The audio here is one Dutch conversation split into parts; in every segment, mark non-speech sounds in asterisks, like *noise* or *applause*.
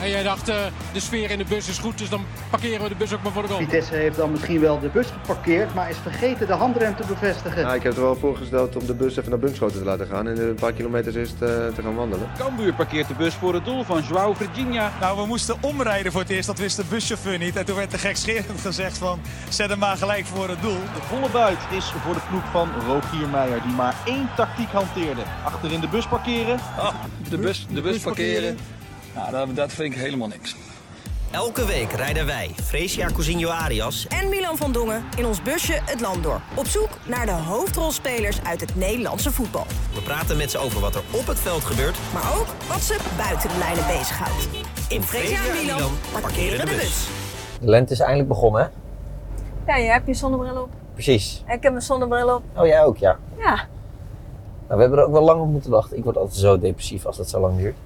En jij dacht, eh, de sfeer in de bus is goed, dus dan parkeren we de bus ook maar voor de goal. Vitesse heeft dan misschien wel de bus geparkeerd, maar is vergeten de handrem te bevestigen. Ja, ik heb er wel voorgesteld om de bus even naar Bunschoten te laten gaan en een paar kilometers eerst eh, te gaan wandelen. Cambuur parkeert de bus voor het doel van João Virginia. Nou, we moesten omrijden voor het eerst, dat wist de buschauffeur niet. En toen werd de gekscherend gezegd van, zet hem maar gelijk voor het doel. De volle buit is voor de ploeg van Rogier Meijer, die maar één tactiek hanteerde. Achterin de bus parkeren. De bus, de bus parkeren. Nou, dat, dat vind ik helemaal niks. Elke week rijden wij, Fresia Cousinho Arias en Milan van Dongen in ons busje het land door. Op zoek naar de hoofdrolspelers uit het Nederlandse voetbal. We praten met ze over wat er op het veld gebeurt. Maar ook wat ze buiten de lijnen bezighoudt. In Fresia en Milan parkeren de bus. De lente is eindelijk begonnen, hè? Ja, je hebt je zonnebril op. Precies. Ik heb mijn zonnebril op. Oh, jij ook, ja. Ja. Nou, we hebben er ook wel lang op moeten wachten. Ik word altijd zo depressief als dat zo lang duurt.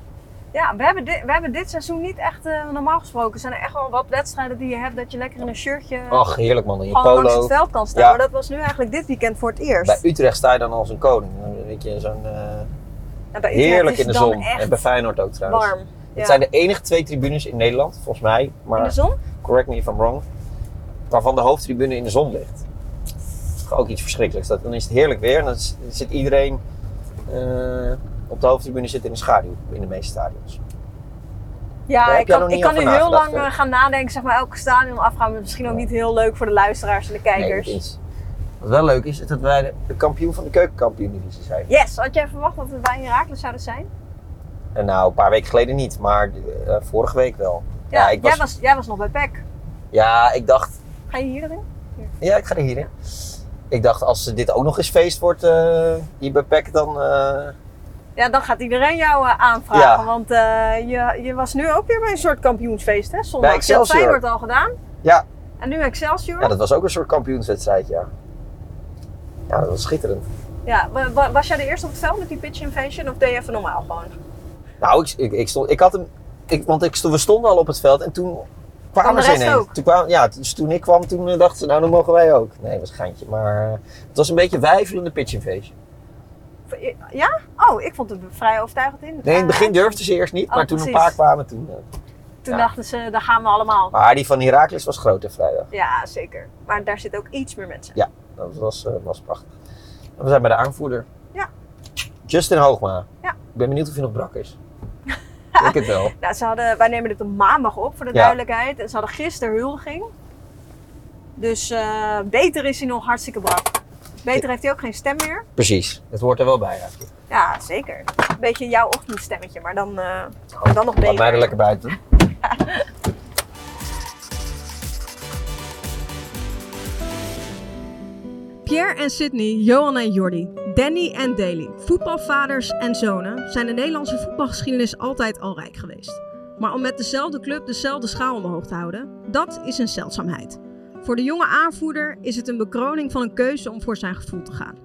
Ja, we hebben dit, we hebben dit seizoen niet echt, uh, normaal gesproken, zijn er echt wel wat wedstrijden die je hebt dat je lekker in een shirtje Ach, heerlijk man, in je polo. langs het veld kan staan. Ja. Maar dat was nu eigenlijk dit weekend voor het eerst. Bij Utrecht sta je dan als een koning. Dan weet je, zo'n... eh, Ja, heerlijk in de het zon. En bij Feyenoord ook trouwens. warm. Het Ja. zijn de enige twee tribunes in Nederland, volgens mij. Maar In de zon? correct me if I'm wrong. Waarvan de hoofdtribune in de zon ligt. Ook iets verschrikkelijks. Dat, dan is het heerlijk weer en dan zit iedereen eh, op de hoofdtribune zit in de schaduw in de meeste stadions. Ja, ik kan, ik kan nu heel lang eh, gaan nadenken, zeg maar elke stadion afgaan. Maar misschien ook niet heel leuk voor de luisteraars en de kijkers. Nee, wat wel leuk is, is dat wij de, de kampioen van de keukenkampioen-divisie zijn. Yes, had jij verwacht dat we bij Herakles zouden zijn? En nou, een paar weken geleden niet, maar eh, vorige week wel. Ja, ik jij, was, was, jij was nog bij PEC. ja, ik dacht, Ga je hier erin? ja, ik ga er hierin. Ik dacht, als dit ook nog eens feest wordt eh, hier bij PEC, dan... Ja, dan gaat iedereen jou eh, aanvragen. Ja. Want eh, je, je was nu ook weer bij een soort kampioensfeest, hè? Zondag. Bij Excelsior. Feyenoord al gedaan. ja, En nu Excelsior. ja, dat was ook een soort kampioenswedstrijd, ja. Ja, dat was schitterend. Ja, wa- wa- was jij de eerste op het veld met die pitch invasion of deed je even normaal gewoon? Nou, ik, ik, ik stond, ik had hem, ik, want ik we stonden al op het veld en toen Kwam kwamen ze ineens. Toen kwam, ja, dus toen ik kwam, toen eh, dachten ze, nou dan mogen wij ook. Nee, dat was een geintje, maar het was een beetje wijfelende pitch invasion. Ja? Oh, ik vond het vrij overtuigend in. Nee, in het begin durfden ze eerst niet, Oh, maar toen een paar kwamen toen. eh. Toen ja. dachten ze, daar gaan we allemaal. Maar die van Heracles was groot hè, vrijdag. Ja, zeker. Maar daar zit ook iets meer mensen. Ja, dat was, eh, was prachtig. En we zijn bij de aanvoerder. Ja. Justin Hoogma. Ja. Ik ben benieuwd of hij nog brak is. *laughs* Ik denk het wel. Nou, ze hadden, wij nemen dit op maandag op, voor de Ja. duidelijkheid. En ze hadden gisteren huldiging. Dus eh, beter is hij nog hartstikke brak. Beter heeft hij ook geen stem meer. Precies, het hoort er wel bij eigenlijk. Ja, zeker. Een beetje jouw ochtendstemmetje, maar dan, eh, dan nog Laat mij er beter. lekker buiten. *laughs* Pierre en Sydney, Johan en Jordi, Danny en Daly, voetbalvaders en zonen, zijn de Nederlandse voetbalgeschiedenis altijd al rijk geweest. Maar om met dezelfde club dezelfde schaal omhoog te houden, dat is een zeldzaamheid. Voor de jonge aanvoerder is het een bekroning van een keuze om voor zijn gevoel te gaan.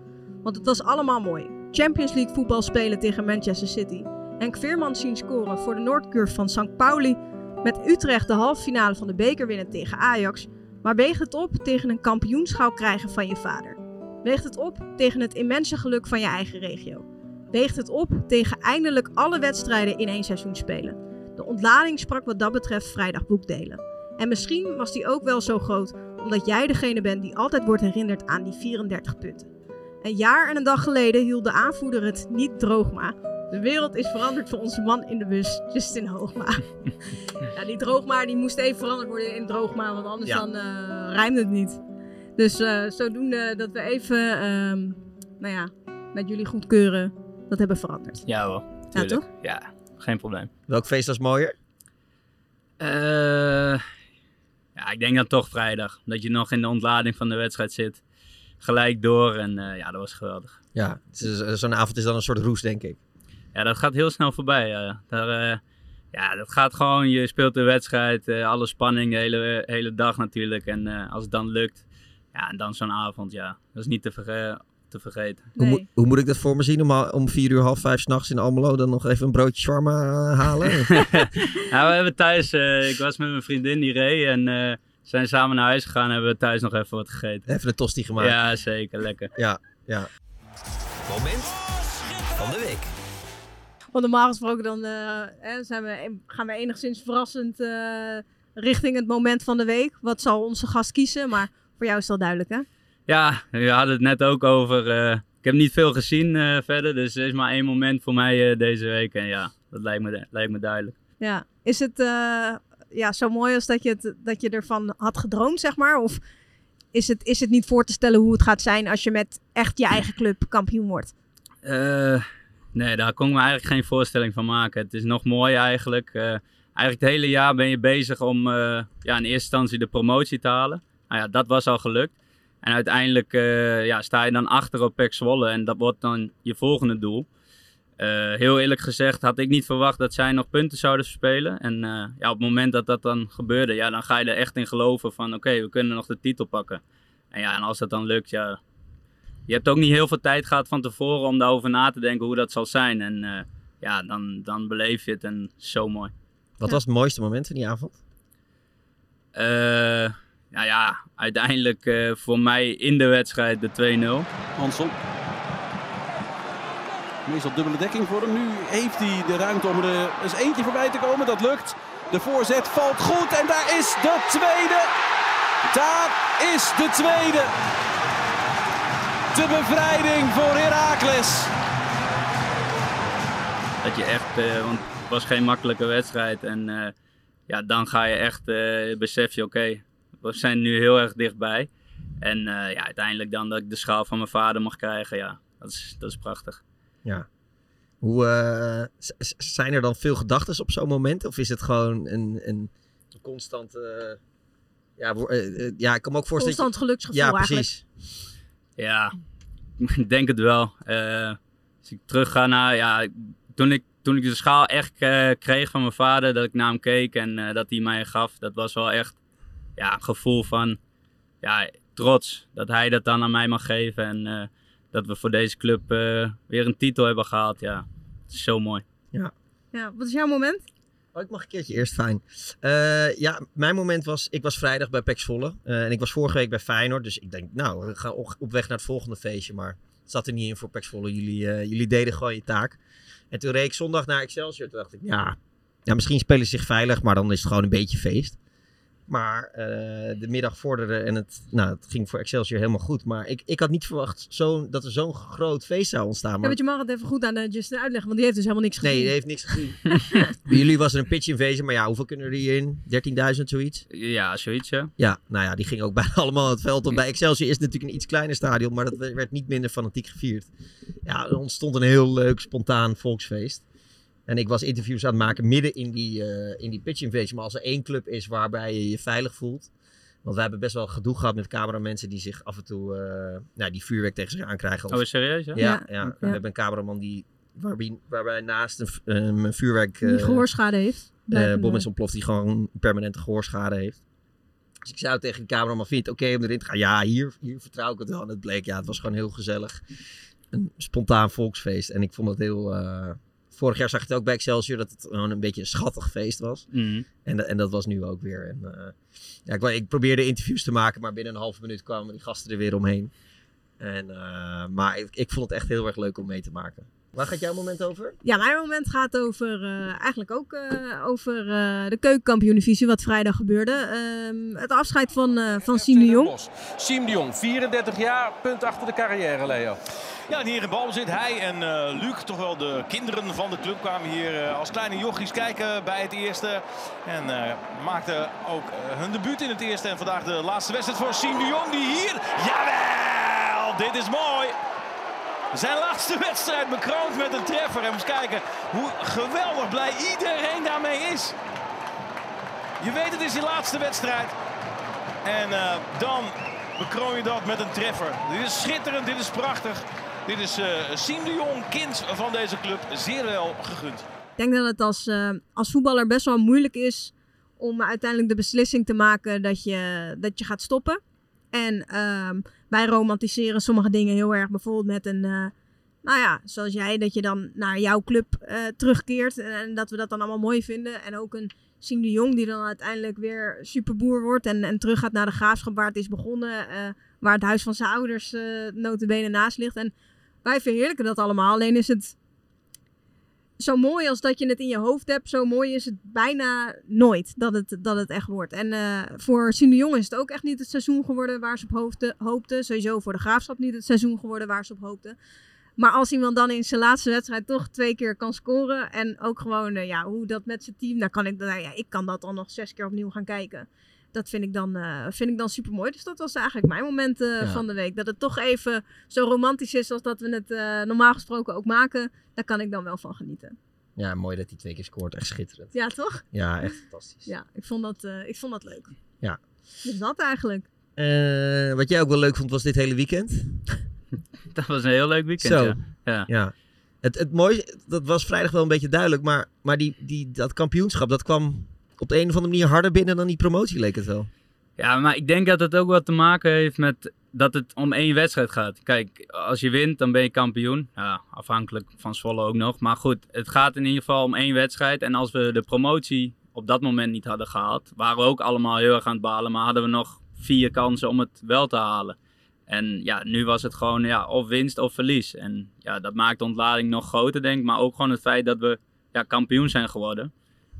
Want het was allemaal mooi. Champions League voetbal spelen tegen Manchester City. Henk Veerman zien scoren voor de Noordcurve van St. Pauli. Met Utrecht de halve finale van de beker winnen tegen Ajax. Maar weegt het op tegen een kampioenschap krijgen van je vader? Weegt het op tegen het immense geluk van je eigen regio? Weegt het op tegen eindelijk alle wedstrijden in één seizoen spelen? De ontlading sprak wat dat betreft vrijdag boekdelen. En misschien was die ook wel zo groot omdat jij degene bent die altijd wordt herinnerd aan die 34 punten. Een jaar en een dag geleden hield de aanvoerder het niet droogma. De wereld is veranderd voor onze man in de bus, Justin Hoogma. *laughs* ja, die droogma die moest even veranderd worden in droogma, want anders Ja. dan eh rijmt het niet. Dus eh, zodoende dat we even, ehm, nou ja, met jullie goedkeuren, dat hebben veranderd. Ja hoor, Ja, toch? Ja, geen probleem. Welk feest was mooier? Eh, ja, ik denk dan toch vrijdag. Dat je nog in de ontlading van de wedstrijd zit. Gelijk door en eh, ja, dat was geweldig. Ja, eh, zo'n avond is dan een soort roes, denk ik. Ja, dat gaat heel snel voorbij. ja. Daar, eh, ja, dat gaat gewoon, je speelt de wedstrijd, alle spanning de hele, hele dag natuurlijk. En als het dan lukt, ja, en dan zo'n avond, ja, dat is niet te, verge- te vergeten. Hoe, moet- hoe moet ik dat voor me zien om, om vier uur, half vijf s'nachts in Almelo dan nog even een broodje shawarma eh, halen? Ja, *laughs* *laughs* we hebben thuis, eh, ik was met mijn vriendin die reed en eh, zijn samen naar huis gegaan en hebben we thuis nog even wat gegeten. Even een tosti gemaakt. Ja, zeker, lekker. Ja, ja. Moment van de week. Want normaal gesproken dan eh, hè, zijn we, gaan we enigszins verrassend eh, richting het moment van de week. Wat zal onze gast kiezen? Maar voor jou is dat duidelijk, hè? Ja, we hadden het net ook over. eh, ik heb niet veel gezien eh, verder, dus er is maar één moment voor mij eh, deze week. En ja, dat lijkt me, lijkt me duidelijk. Ja. Is het ja, zo mooi als dat je, het, dat je ervan had gedroomd, zeg maar? Of is het, is het niet voor te stellen hoe het gaat zijn als je met echt je eigen club kampioen wordt? Nee, daar kon ik me eigenlijk geen voorstelling van maken. Het is nog mooi eigenlijk. Eigenlijk het hele jaar ben je bezig om ja, in eerste instantie de promotie te halen. Nou ja, dat was al gelukt. En uiteindelijk eh, ja, sta je dan achter op Pek Zwolle en dat wordt dan je volgende doel. Eh, heel eerlijk gezegd had ik niet verwacht dat zij nog punten zouden spelen. En eh, ja, op het moment dat dat dan gebeurde, ja, dan ga je er echt in geloven van oké, we kunnen nog de titel pakken. En ja, en als dat dan lukt, ja, je hebt ook niet heel veel tijd gehad van tevoren om daarover na te denken hoe dat zal zijn. En eh, ja, dan, dan beleef je het en zo mooi. Wat was het mooiste moment van die avond? Nou ja, uiteindelijk eh, voor mij in de wedstrijd de 2-0. Hansson. Meestal dubbele dekking voor hem. Nu heeft hij de ruimte om er eens eentje voorbij te komen. Dat lukt. De voorzet valt goed. En daar is de tweede. Daar is de tweede. De bevrijding voor Heracles. Dat je echt, eh, want het was geen makkelijke wedstrijd. En eh, ja, dan ga je echt, eh, besef je oké, we zijn nu heel erg dichtbij. En eh, ja, uiteindelijk dan dat ik de schaal van mijn vader mag krijgen, ja, dat is, dat is prachtig. Ja. Hoe, eh, zijn er dan veel gedachten op zo'n moment? Of is het gewoon een, een constant... eh, ja, ja, ik kan me ook voorstellen... Constant geluksgevoel Ja, eigenlijk. precies. Ja, *laughs* ik denk het wel. Eh, als ik terug ga naar, ja, toen ik, toen ik de schaal echt eh, kreeg van mijn vader, dat ik naar hem keek en eh, dat hij mij gaf, dat was wel echt ja, gevoel van ja, trots. Dat hij dat dan aan mij mag geven en eh, dat we voor deze club eh, weer een titel hebben gehaald. Ja, het is zo mooi. Ja. Ja, wat is jouw moment? Oh, ik mag een keertje eerst, fijn. Eh, ja, mijn moment was, ik was vrijdag bij Zwolle. eh, en ik was vorige week bij Feyenoord. Dus ik denk, nou, we gaan op op weg naar het volgende feestje. Maar het zat er niet in voor Pek Zwolle. Jullie, eh, jullie deden gewoon je taak. En toen reed ik zondag naar Excelsior. Toen dacht ik, ja, ja, misschien spelen ze zich veilig. Maar dan is het gewoon een beetje feest. Maar eh, de middag vorderde en het, nou, het ging voor Excelsior helemaal goed. Maar ik, ik had niet verwacht zo, dat er zo'n groot feest zou ontstaan. Ja, Maar want je mag het even goed aan de Justin uitleggen, want die heeft dus helemaal niks gezien. Nee, die heeft niks gezien. *laughs* Bij jullie was er een pitch invasion, maar ja, hoeveel kunnen er hierin? 13.000 zoiets? Ja, zoiets ja. Ja, nou ja, die ging ook *laughs* bijna allemaal het veld op. Bij Excelsior is het natuurlijk een iets kleiner stadion, maar dat werd niet minder fanatiek gevierd. Ja, er ontstond een heel leuk, spontaan volksfeest. En ik was interviews aan het maken midden in die, eh, in die pitch invasion. Maar als er één club is waarbij je je veilig voelt. Want we hebben best wel gedoe gehad met cameramensen die zich af en toe eh, nou, die vuurwerk tegen zich aankrijgen. Oh, serieus, ja? Ja, ja, Ja, we hebben een cameraman die, waarbij, waarbij naast een, een vuurwerk... Die eh, gehoorschade heeft. eh Blijvende- bom is ontploft die gewoon permanente gehoorschade heeft. Dus ik zei tegen de cameraman, vind je het oké om erin te gaan? Ja, hier, hier vertrouw ik het wel. En het bleek, ja, het was gewoon heel gezellig. Een spontaan volksfeest. En ik vond het heel... vorig jaar zag je het ook bij Excelsior, dat het gewoon een beetje een schattig feest was. Mhm. En, dat- en dat was nu ook weer. En, eh, ja, ik, ik probeerde interviews te maken, maar binnen een halve minuut kwamen die gasten er weer omheen. En, eh, maar ik, ik vond het echt heel erg leuk om mee te maken. Waar gaat jouw moment over? Ja, mijn moment gaat over, eh, eigenlijk ook eh, over eh, de keukenkampioen-divisie, wat vrijdag gebeurde. Ehm, het afscheid van, eh van Siem de Jong. Siem de Jong, 34 jaar, punt achter de carrière, Leo. Ja, hier in bal zit hij en eh, Luc, toch wel de kinderen van de club, kwamen hier eh, als kleine jochies kijken bij het eerste. En eh, maakten ook hun debuut in het eerste. En vandaag de laatste wedstrijd voor Siem de Jong, die hier... Jawel, dit is mooi. Zijn laatste wedstrijd bekroond met een treffer. En eens kijken hoe geweldig blij iedereen daarmee is. Je weet, het is je laatste wedstrijd. En dan bekroon je dat met een treffer. Dit is schitterend, dit is prachtig. Dit is eh Siem de Jong, kind van deze club. Zeer wel gegund. Ik denk dat het als, eh, als voetballer best wel moeilijk is om uiteindelijk de beslissing te maken dat je, dat je gaat stoppen. En ehm, wij romantiseren sommige dingen heel erg. Bijvoorbeeld met een, eh, nou ja, zoals jij, dat je dan naar jouw club terugkeert. En, dat we dat dan allemaal mooi vinden. En ook een Siem de Jong die dan uiteindelijk weer superboer wordt. En, en terug gaat naar de graafschap waar het is begonnen. waar het huis van zijn ouders eh notabene naast ligt. En wij verheerlijken dat allemaal. Alleen is het zo mooi als dat je het in je hoofd hebt, zo mooi is het bijna nooit dat het, dat het echt wordt. En uh, voor Sine Jong is het ook echt niet het seizoen geworden waar ze op hoopten. hoopte. Sowieso voor de Graafschap niet het seizoen geworden waar ze op hoopten. Maar als iemand dan in zijn laatste wedstrijd toch twee keer kan scoren. En ook gewoon uh, ja, hoe dat met zijn team. Dan kan ik, nou ja, ik kan dat dan nog zes keer opnieuw gaan kijken. Dat vind ik dan, uh, vind ik dan super mooi. Dus dat was eigenlijk mijn moment uh, ja. van de week. Dat het toch even zo romantisch is als dat we het uh, normaal gesproken ook maken. Daar kan ik dan wel van genieten. Ja, mooi dat hij twee keer scoort. Echt schitterend. Ja, toch? Ja, echt fantastisch. Ja, ik vond dat, ik vond dat leuk. Ja. Dus dat eigenlijk. wat jij ook wel leuk vond was dit hele weekend. *laughs* dat was een heel leuk weekend. Zo. Ja. ja. ja. Het, het mooie, dat was vrijdag wel een beetje duidelijk. Maar, maar die, die, dat kampioenschap, dat kwam op de een of andere manier harder binnen dan die promotie, leek het wel. Ja, maar ik denk dat het ook wat te maken heeft met dat het om één wedstrijd gaat. Kijk, als je wint, dan ben je kampioen. Ja, afhankelijk van Zwolle ook nog. Maar goed, het gaat in ieder geval om één wedstrijd. En als we de promotie op dat moment niet hadden gehaald, waren we ook allemaal heel erg aan het balen. Maar hadden we nog vier kansen om het wel te halen. En ja, nu was het gewoon ja, of winst of verlies. En ja, dat maakt de ontlading nog groter, denk ik. Maar ook gewoon het feit dat we ja, kampioen zijn geworden.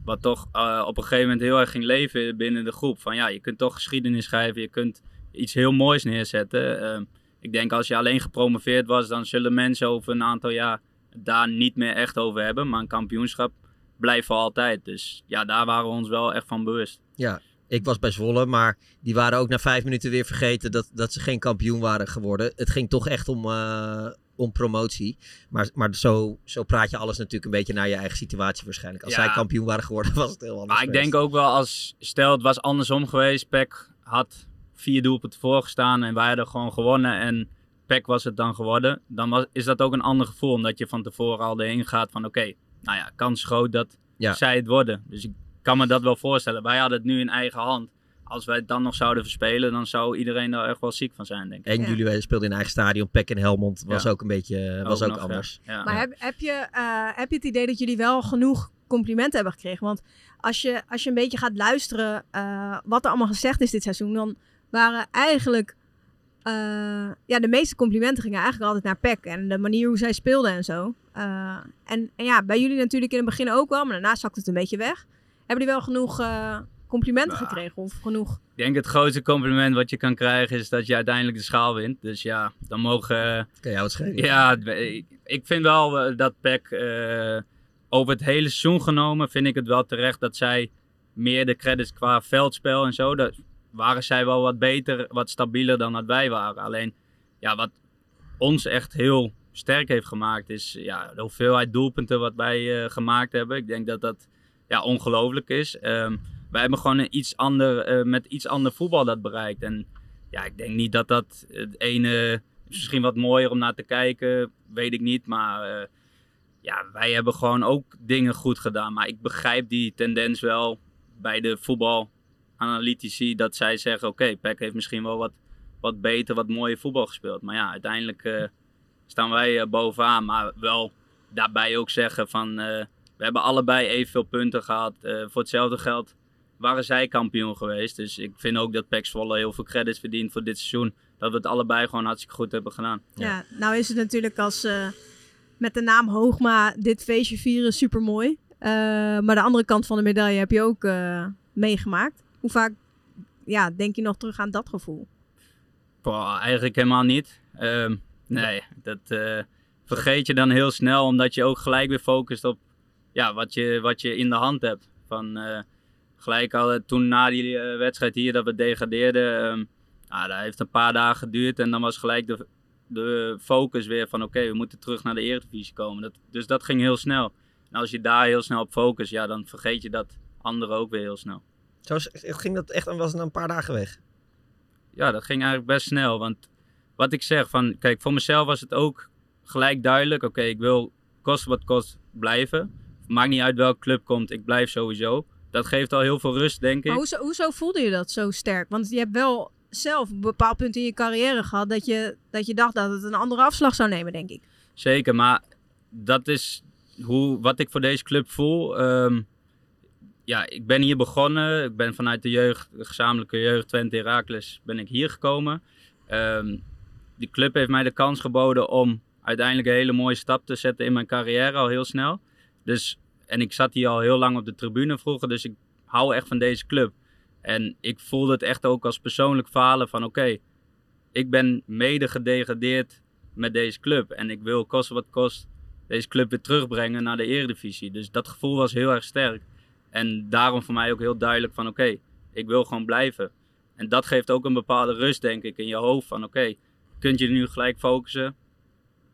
Wat toch uh, op een gegeven moment heel erg ging leven binnen de groep. Van ja, je kunt toch geschiedenis schrijven. Je kunt iets heel moois neerzetten. Uh, ik denk als je alleen gepromoveerd was, dan zullen mensen over een aantal jaar daar niet meer echt over hebben. Maar een kampioenschap blijft voor altijd. Dus ja, daar waren we ons wel echt van bewust. Ja, ik was bij Zwolle, maar die waren ook na vijf minuten weer vergeten dat, dat ze geen kampioen waren geworden. Het ging toch echt om, uh, om promotie. Maar, maar zo, zo praat je alles natuurlijk een beetje naar je eigen situatie waarschijnlijk. Als Ja. zij kampioen waren geworden, *laughs* was het heel anders. Maar ik denk ook wel als, stel het was andersom geweest, PEC had vier doelpunten voorgestaan en wij hadden gewoon gewonnen en PEC was het dan geworden, dan was, is dat ook een ander gevoel, omdat je van tevoren al erheen gaat van oké, nou ja, kans groot dat Ja. zij het worden. Dus ik kan me dat wel voorstellen. Wij hadden het nu in eigen hand. Als wij het dan nog zouden verspelen, dan zou iedereen er echt wel ziek van zijn, denk ik. En jullie speelden in eigen stadion. Peck en Helmond was Ja. ook een beetje eh, was Ook ook, nog, ja. anders. Ja. Maar heb, heb, je, eh, heb je het idee dat jullie wel genoeg complimenten hebben gekregen? Want als je, als je een beetje gaat luisteren eh, wat er allemaal gezegd is dit seizoen, dan waren eigenlijk eh, ja, de meeste complimenten gingen eigenlijk altijd naar PEC en de manier hoe zij speelden en zo. Eh, en, en ja, bij jullie natuurlijk in het begin ook wel, maar daarna zakte het een beetje weg. Hebben jullie wel genoeg eh, complimenten gekregen of genoeg? Ik denk het grootste compliment wat je kan krijgen is dat je uiteindelijk de schaal wint. Dus ja, dan mogen... eh, Kan jou het schelen. Ja, ik, ik vind wel eh, dat PEC eh, over het hele seizoen genomen vind ik het wel terecht dat zij meer de credits qua veldspel en zo, dat waren zij wel wat beter, wat stabieler dan dat wij waren. Alleen, ja, wat ons echt heel sterk heeft gemaakt is ja, de hoeveelheid doelpunten wat wij eh, gemaakt hebben. Ik denk dat dat ja, ongelooflijk is. Ehm, wij hebben gewoon een iets ander, eh, met iets ander voetbal dat bereikt. En ja, ik denk niet dat dat het ene is misschien wat mooier om naar te kijken, weet ik niet. Maar eh, ja, wij hebben gewoon ook dingen goed gedaan. Maar ik begrijp die tendens wel bij de voetbalanalytici dat zij zeggen: oké, PEC heeft misschien wel wat, wat beter, wat mooier voetbal gespeeld. Maar ja, uiteindelijk eh, staan wij bovenaan. Maar wel daarbij ook zeggen van we hebben allebei evenveel punten gehad. Eh, voor hetzelfde geld waren zij kampioen geweest. Dus ik vind ook dat PEC Zwolle heel veel credits verdient voor dit seizoen. Dat we het allebei gewoon hartstikke goed hebben gedaan. Ja, nou is het natuurlijk als eh, met de naam Hoogma dit feestje vieren super mooi. maar de andere kant van de medaille heb je ook eh, meegemaakt. Hoe vaak ja, denk je nog terug aan dat gevoel? Boah, eigenlijk helemaal niet. Ehm, nee, dat eh, vergeet je dan heel snel, omdat je ook gelijk weer focust op ja, wat, je, wat je in de hand hebt. Van, eh, gelijk al toen na die eh, wedstrijd hier dat we degradeerden, ehm, nou, dat heeft een paar dagen geduurd en dan was gelijk de, de focus weer van oké, we moeten terug naar de Eredivisie komen. Dat, dus dat ging heel snel. En als je daar heel snel op focust, ja, dan vergeet je dat andere ook weer heel snel. Zo ging dat echt, was het een paar dagen weg. ja, dat ging eigenlijk best snel. Want wat ik zeg, van, kijk, voor mezelf was het ook gelijk duidelijk. Oké, ik wil kost wat kost blijven. Maakt niet uit welke club komt, ik blijf sowieso. Dat geeft al heel veel rust, denk ik. Maar hoezo, hoezo voelde je dat zo sterk? Want je hebt wel zelf een bepaald punt in je carrière gehad dat je, dat je dacht dat het een andere afslag zou nemen, denk ik. Zeker, maar dat is hoe, wat ik voor deze club voel. Ehm, ja, ik ben hier begonnen. Ik ben vanuit de jeugd, de gezamenlijke jeugd Twente Heracles, ben ik hier gekomen. Ehm, die club heeft mij de kans geboden om uiteindelijk een hele mooie stap te zetten in mijn carrière al heel snel. Dus, en ik zat hier al heel lang op de tribune vroeger, dus ik hou echt van deze club. En ik voelde het echt ook als persoonlijk falen van oké, ik ben mede gedegradeerd met deze club. En ik wil kosten wat kost deze club weer terugbrengen naar de eredivisie. Dus dat gevoel was heel erg sterk. En daarom voor mij ook heel duidelijk van oké, ik wil gewoon blijven. En dat geeft ook een bepaalde rust denk ik in je hoofd van oké, kunt je nu gelijk focussen.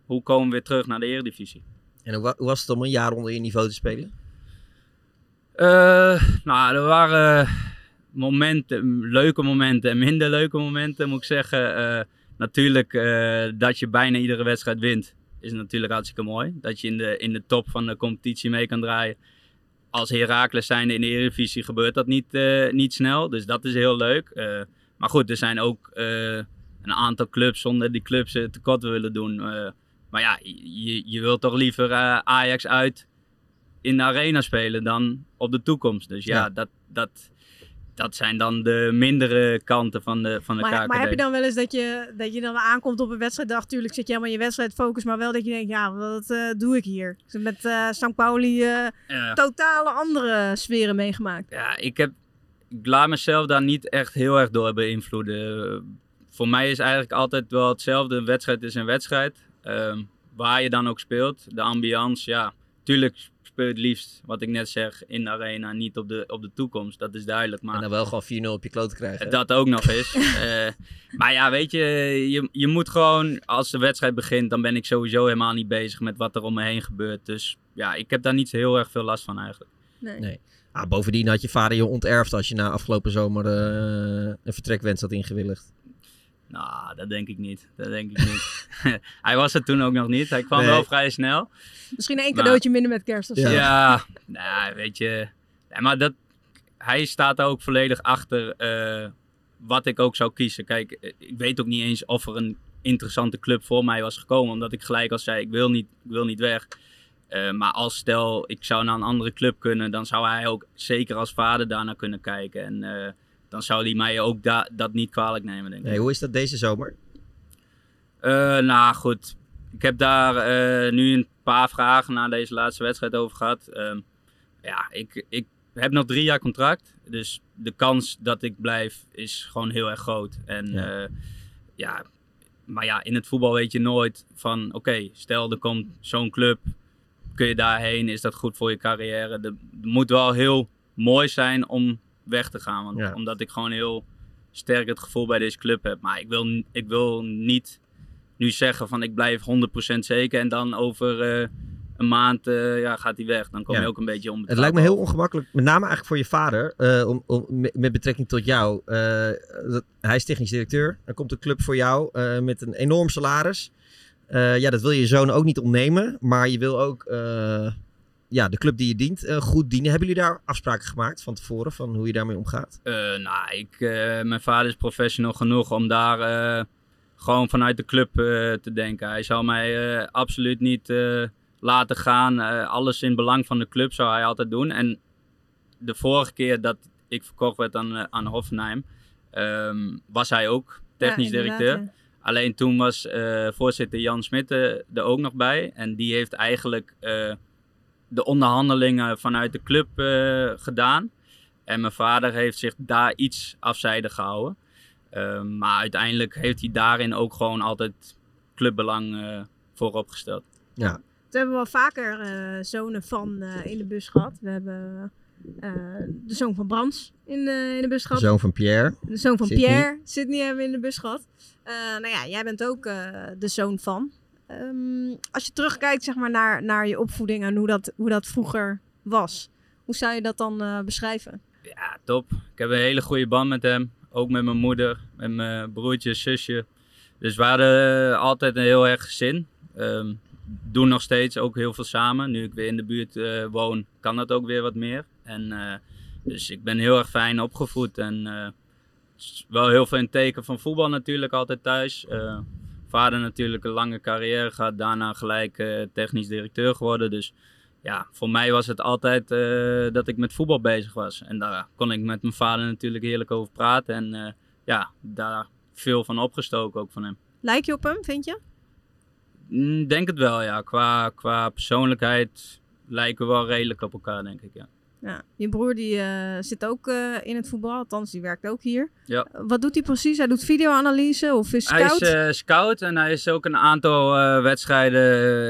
Hoe komen we weer terug naar de eredivisie? En hoe, wa- hoe was het om een jaar onder je niveau te spelen? Eh, nou, er waren momenten, leuke momenten en minder leuke momenten, moet ik zeggen. Eh, natuurlijk eh, dat je bijna iedere wedstrijd wint, is natuurlijk hartstikke mooi. Dat je in de, in de top van de competitie mee kan draaien. Als Heracles zijnde in de Eredivisie gebeurt dat niet, niet snel, dus dat is heel leuk. Maar goed, er zijn ook een aantal clubs zonder die clubs tekort willen doen. Maar ja, je, je wilt toch liever eh, Ajax uit in de arena spelen dan op de toekomst. Dus ja, Ja. Dat, dat, dat zijn dan de mindere kanten van de, van de Maar, KKD. maar heb je dan wel eens dat je, dat je dan aankomt op een wedstrijddag? Tuurlijk zit je helemaal in je wedstrijdfocus, maar wel dat je denkt, ja, wat eh, doe ik hier? Ik heb met eh St. Pauli eh, Ja. totale andere sferen meegemaakt. Ja, ik, heb, ik laat mezelf daar niet echt heel erg door beïnvloeden. Voor mij is eigenlijk altijd wel hetzelfde. Een wedstrijd is een wedstrijd. Ehm, waar je dan ook speelt. De ambiance, ja. Tuurlijk speel je het liefst, wat ik net zeg, in de arena. Niet op de, op de toekomst. Dat is duidelijk. Maar En dan wel gewoon 4-0 op je kloot krijgen. hè? dat ook nog eens. *laughs* Eh, maar ja, weet je, je, je moet gewoon, als de wedstrijd begint, dan ben ik sowieso helemaal niet bezig met wat er om me heen gebeurt. Dus ja, ik heb daar niet heel erg veel last van eigenlijk. Nee. Nee. Ah, bovendien had je vader je onterfd als je na afgelopen zomer eh, een vertrekwens had ingewilligd. Nou, dat denk ik niet. Dat denk ik niet. *laughs* Hij was er toen ook nog niet. Hij kwam Nee. wel vrij snel. Misschien één Maar- cadeautje minder met kerst of zo. Ja, nou, weet je. Maar dat, hij staat daar ook volledig achter eh, wat ik ook zou kiezen. Kijk, eh, ik weet ook niet eens of er een interessante club voor mij was gekomen. Omdat ik gelijk al zei, ik wil niet, ik wil niet weg. Eh, maar als stel, ik zou naar een andere club kunnen, dan zou hij ook zeker als vader daarnaar kunnen kijken. En eh, dan zou hij mij ook da- dat niet kwalijk nemen, denk ik. Hoe is dat deze zomer? Eh, nou goed, ik heb daar eh, nu een paar vragen na deze laatste wedstrijd over gehad. Ehm, ja, ik, ik heb nog drie jaar contract. Dus de kans dat ik blijf is gewoon heel erg groot. En Ja. ja, ja maar ja, in het voetbal weet je nooit van... Oké, stel er komt zo'n club, kun je daarheen? Is dat goed voor je carrière? Het moet wel heel mooi zijn om weg te gaan. Want, Ja. Omdat ik gewoon heel sterk het gevoel bij deze club heb. Maar ik wil, ik wil niet nu zeggen van ik blijf 100% zeker. En dan over eh, een maand eh, ja, gaat hij weg. Dan kom Ja. je ook een beetje om. Het lijkt me heel ongemakkelijk, met name eigenlijk voor je vader, eh, om, om, met betrekking tot jou. Dat, hij is technisch directeur. Er komt een club voor jou met een enorm salaris. Ja, dat wil je zoon ook niet ontnemen. Maar je wil ook ja, de club die je dient eh, goed dienen. Hebben jullie daar afspraken gemaakt van tevoren, van hoe je daarmee omgaat? Eh, nou, ik, eh, mijn vader is professional genoeg om daar eh, gewoon vanuit de club eh, te denken. Hij zou mij eh, absoluut niet eh, laten gaan. Eh, alles in belang van de club zou hij altijd doen. En de vorige keer dat ik verkocht werd aan, aan Hoffenheim, ehm, was hij ook technisch Ja, directeur. ja. Alleen toen was eh, voorzitter Jan Smit eh, er ook nog bij. En die heeft eigenlijk eh, de onderhandelingen vanuit de club eh, gedaan. En mijn vader heeft zich daar iets afzijdig gehouden. Ehm, maar uiteindelijk heeft hij daarin ook gewoon altijd clubbelang eh voorop gesteld. Ja. We hebben wel vaker eh, zonen van eh, in de bus gehad. We hebben eh, de zoon van Brans in de, in de bus De gehad. zoon van Pierre. De zoon van Sydney. Pierre, Sydney hebben we in de bus gehad. Eh, nou ja, jij bent ook eh, de zoon van. Ehm, als je terugkijkt zeg maar, naar, naar je opvoeding en hoe dat, hoe dat vroeger was. Hoe zou je dat dan eh, beschrijven? Ja, top. Ik heb een hele goede band met hem. Ook met mijn moeder, met mijn broertje, zusje. Dus we hadden eh, altijd een heel erg gezin. Ehm, doen nog steeds ook heel veel samen. Nu ik weer in de buurt eh, woon, kan dat ook weer wat meer. En, dus ik ben heel erg fijn opgevoed. En wel heel veel in teken van voetbal natuurlijk altijd thuis. Vader natuurlijk een lange carrière gehad. Daarna gelijk eh, technisch directeur geworden. Dus ja, voor mij was het altijd eh, dat ik met voetbal bezig was. En daar kon ik met mijn vader natuurlijk heerlijk over praten. En eh, ja, daar veel van opgestoken ook van hem. Lijk je op hem, vind je? Mm, Denk het wel, ja. Qua, qua persoonlijkheid lijken wel redelijk op elkaar, denk ik. Ja. Ja. Je broer die eh, zit ook eh, in het voetbal, althans die werkt ook hier. Ja. Wat doet hij precies? Hij doet videoanalyse of is Hij scout? is eh, scout en hij is ook een aantal eh, wedstrijden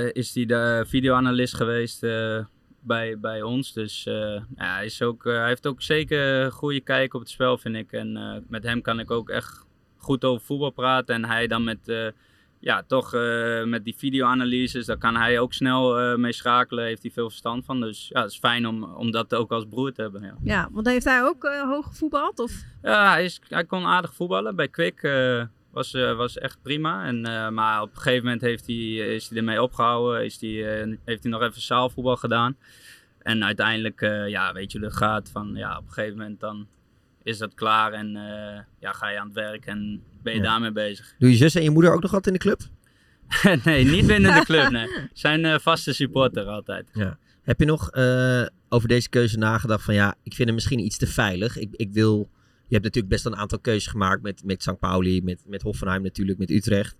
eh, is hij de videoanalist geweest eh, bij, bij ons. Dus eh, ja, hij, is ook, eh, hij heeft ook zeker een goede kijk op het spel, vind ik. En eh, met hem kan ik ook echt goed over voetbal praten. En hij dan met, eh, ja, toch eh, met die videoanalyses, daar kan hij ook snel eh, mee schakelen. Heeft hij veel verstand van. Dus ja, het is fijn om, om dat ook als broer te hebben. Ja. Ja, want heeft hij ook eh, hoog gevoetbald? Of? Ja, hij, is, hij kon aardig voetballen. Bij Kwik was, was echt prima. En, maar op een gegeven moment heeft hij, is hij ermee opgehouden. Is hij, eh, heeft hij nog even zaalvoetbal gedaan. En uiteindelijk, ja, weet je hoe dat gaat. Van, ja, op een gegeven moment dan is dat klaar. En ja, ga je aan het werk en ben je daarmee bezig. Doe je zus en je moeder ook nog wat in de club? *laughs* nee, niet binnen de club, nee. *laughs* Zijn eh, vaste supporter altijd. Ja. Heb je nog eh, over deze keuze nagedacht van ja, ik vind hem misschien iets te veilig. Ik, ik wil, je hebt natuurlijk best een aantal keuzes gemaakt met, met St. Pauli, met, met Hoffenheim natuurlijk, met Utrecht.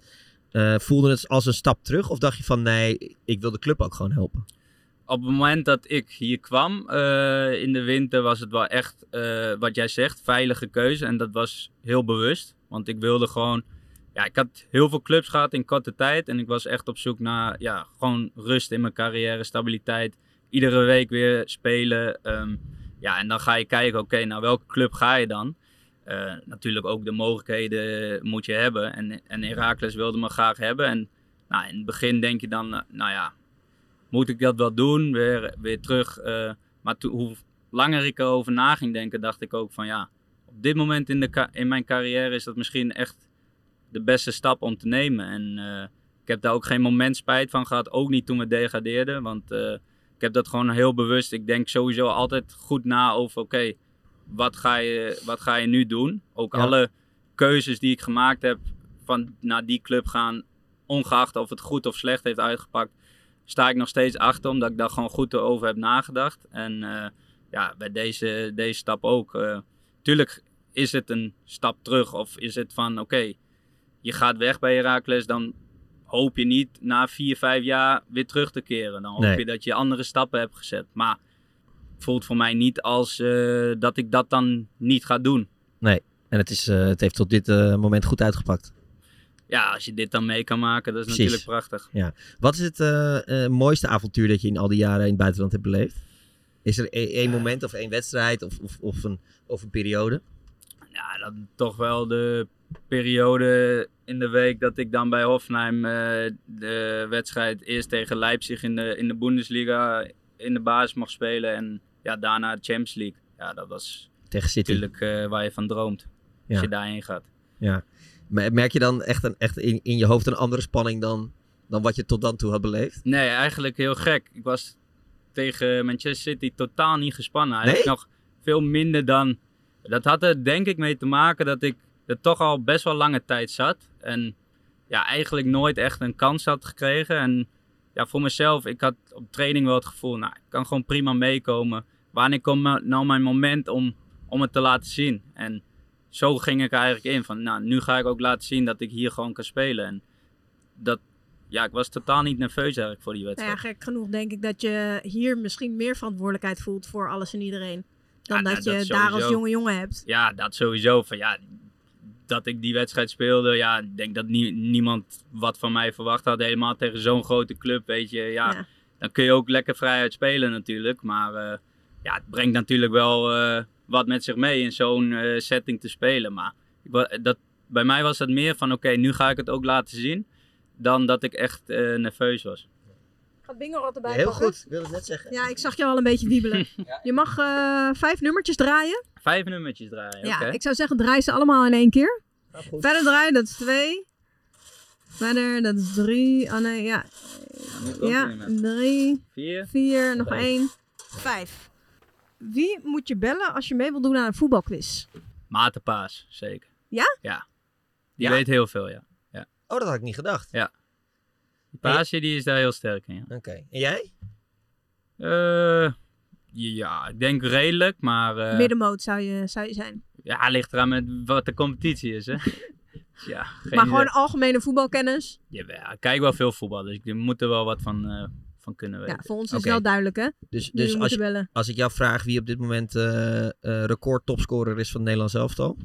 Eh, voelde het als een stap terug of dacht je van nee, ik wil de club ook gewoon helpen? op het moment dat ik hier kwam in de winter was het wel echt, wat jij zegt, veilige keuze. En dat was heel bewust. Want ik wilde gewoon, ja, ik had heel veel clubs gehad in korte tijd. En ik was echt op zoek naar, ja, gewoon rust in mijn carrière, stabiliteit. Iedere week weer spelen. Ehm, ja, en dan ga je kijken, oké, naar welke club ga je dan? Eh, natuurlijk ook de mogelijkheden moet je hebben. En, en Heracles wilde me graag hebben. En nou, in het begin denk je dan, nou ja, moet ik dat wel doen? Weer, weer terug. eh, maar hoe langer ik erover na ging denken, dacht ik ook van ja, op dit moment in, de in mijn carrière is dat misschien echt de beste stap om te nemen. En eh, ik heb daar ook geen moment spijt van gehad, ook niet toen we degradeerden. Want eh, ik heb dat gewoon heel bewust. Ik denk sowieso altijd goed na over oké, wat, ga je, wat ga je nu doen? Ook Ja. alle keuzes die ik gemaakt heb van naar die club gaan, ongeacht of het goed of slecht heeft uitgepakt, sta ik nog steeds achter, omdat ik daar gewoon goed over heb nagedacht. En eh, ja, bij deze, deze stap ook. tuurlijk is het een stap terug, of is het van oké, je gaat weg bij Heracles, dan hoop je niet na vier, vijf jaar weer terug te keren. Dan hoop Nee. je dat je andere stappen hebt gezet. Maar het voelt voor mij niet als eh, dat ik dat dan niet ga doen. Nee, en het, is, eh, het heeft tot dit eh, moment goed uitgepakt. Ja, als je dit dan mee kan maken, dat is Precies. natuurlijk prachtig. Ja. Wat is het mooiste avontuur dat je in al die jaren in het buitenland hebt beleefd? Is er e- één moment of één wedstrijd of, of, of, een, of een periode? Ja, dan toch wel de periode in de week dat ik dan bij Hoffenheim eh, de wedstrijd eerst tegen Leipzig in de, in de Bundesliga in de basis mag spelen. En ja, daarna de Champions League. Ja, dat was Tegen City. natuurlijk eh, waar je van droomt. Als je daarheen gaat. Ja. Maar Merk je dan echt, een, echt in, in je hoofd een andere spanning dan, dan wat je tot dan toe had beleefd? Nee, eigenlijk heel gek. Ik was tegen Manchester City totaal niet gespannen. Eigenlijk Nee? nog veel minder dan... Dat had er denk ik mee te maken dat ik er toch al best wel lange tijd zat. En ja, eigenlijk nooit echt een kans had gekregen. En ja, voor mezelf, ik had op training wel het gevoel, nou, ik kan gewoon prima meekomen. Wanneer komt nou mijn moment om, om het te laten zien? En zo ging ik er eigenlijk in van, nou, nu ga ik ook laten zien dat ik hier gewoon kan spelen. En dat, ja, ik was totaal niet nerveus eigenlijk voor die Nou wedstrijd. ja, gek genoeg denk ik dat je hier misschien meer verantwoordelijkheid voelt voor alles en iedereen. Dan Ja, nou, dat je dat daar als jonge jongen hebt. Ja, dat sowieso. Van, ja, dat ik die wedstrijd speelde, ja, ik denk dat nie- niemand wat van mij verwacht had. Helemaal tegen zo'n grote club, weet je. Ja, Ja. Dan kun je ook lekker vrijheid spelen natuurlijk. Maar eh, ja, het brengt natuurlijk wel eh, wat met zich mee in zo'n eh, setting te spelen. Maar ik, dat, bij mij was het meer van, oké, nu ga ik het ook laten zien. Dan dat ik echt nerveus was. Gaat Bingo wat erbij Heel pakken? goed, ik wilde het net zeggen. Ja, ik zag je al een beetje wiebelen. *laughs* Je mag eh, vijf nummertjes draaien. Vijf nummertjes draaien, Ja, ik zou zeggen draai ze allemaal in één keer. goed. Verder draaien, dat is twee. Verder, dat is drie. Oh nee, ja. Ja, drie. Vier. Vier, nog Vijf. één. Vijf. Wie moet je bellen als je mee wil doen aan een voetbalquiz? Maarten zeker. Ja? Ja. Die Ja? weet heel veel, ja. ja. Oh, dat had ik niet gedacht. Ja. Paasje die is daar heel sterk in, ja. Oké. En jij? Eh, ja, ik denk redelijk, maar... eh, Middenmoot zou je, zou je zijn. Ja, ligt eraan met wat de competitie is, hè. *laughs* ja, geen maar gewoon idee. algemene voetbalkennis. Jawel, ik kijk wel veel voetbal, dus ik moet er wel wat van, eh, van kunnen weten. Ja, voor ons is het wel duidelijk, hè? Dus, dus als, bellen. als ik jou vraag wie op dit moment eh, eh, record topscorer is van het Nederlands elftal?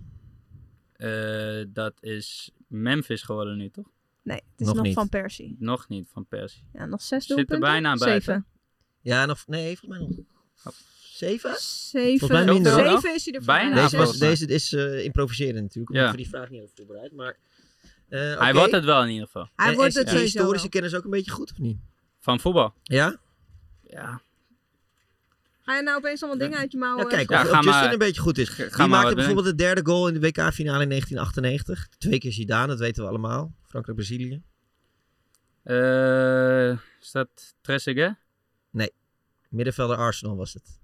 Eh, dat is Memphis geworden nu, toch? Nee, het is Nog nog, niet. van Persie. Nog niet van Persie. Ja, nog zes Zit er doelpunten. bijna bij, Zeven. Ja, nog, nee, volgens mij nog. Zeven? Zeven. Volgens mij minder. hoor. Zeven is hij er Bijna. Deze, was, deze is eh, improviseren natuurlijk. Ja. Ja. Voor die vraag niet over voorbereid. Maar, eh, Hij wordt het wel in ieder geval. Hij En- wordt en het historische wel. kennis ook een beetje goed, of niet? Van voetbal? Ja? Ja. Ga je nou opeens allemaal dingen uit je mouw? Ja, kijk, Ja, of, ga of Justin maar- een beetje goed is. ga Wie maar maakte bijvoorbeeld de derde goal in de WK-finale in 1998? Twee keer Zidane, dat weten we allemaal. Frankrijk-Brazilië. Eh, is dat Trezeguet? Nee, middenvelder Arsenal was het.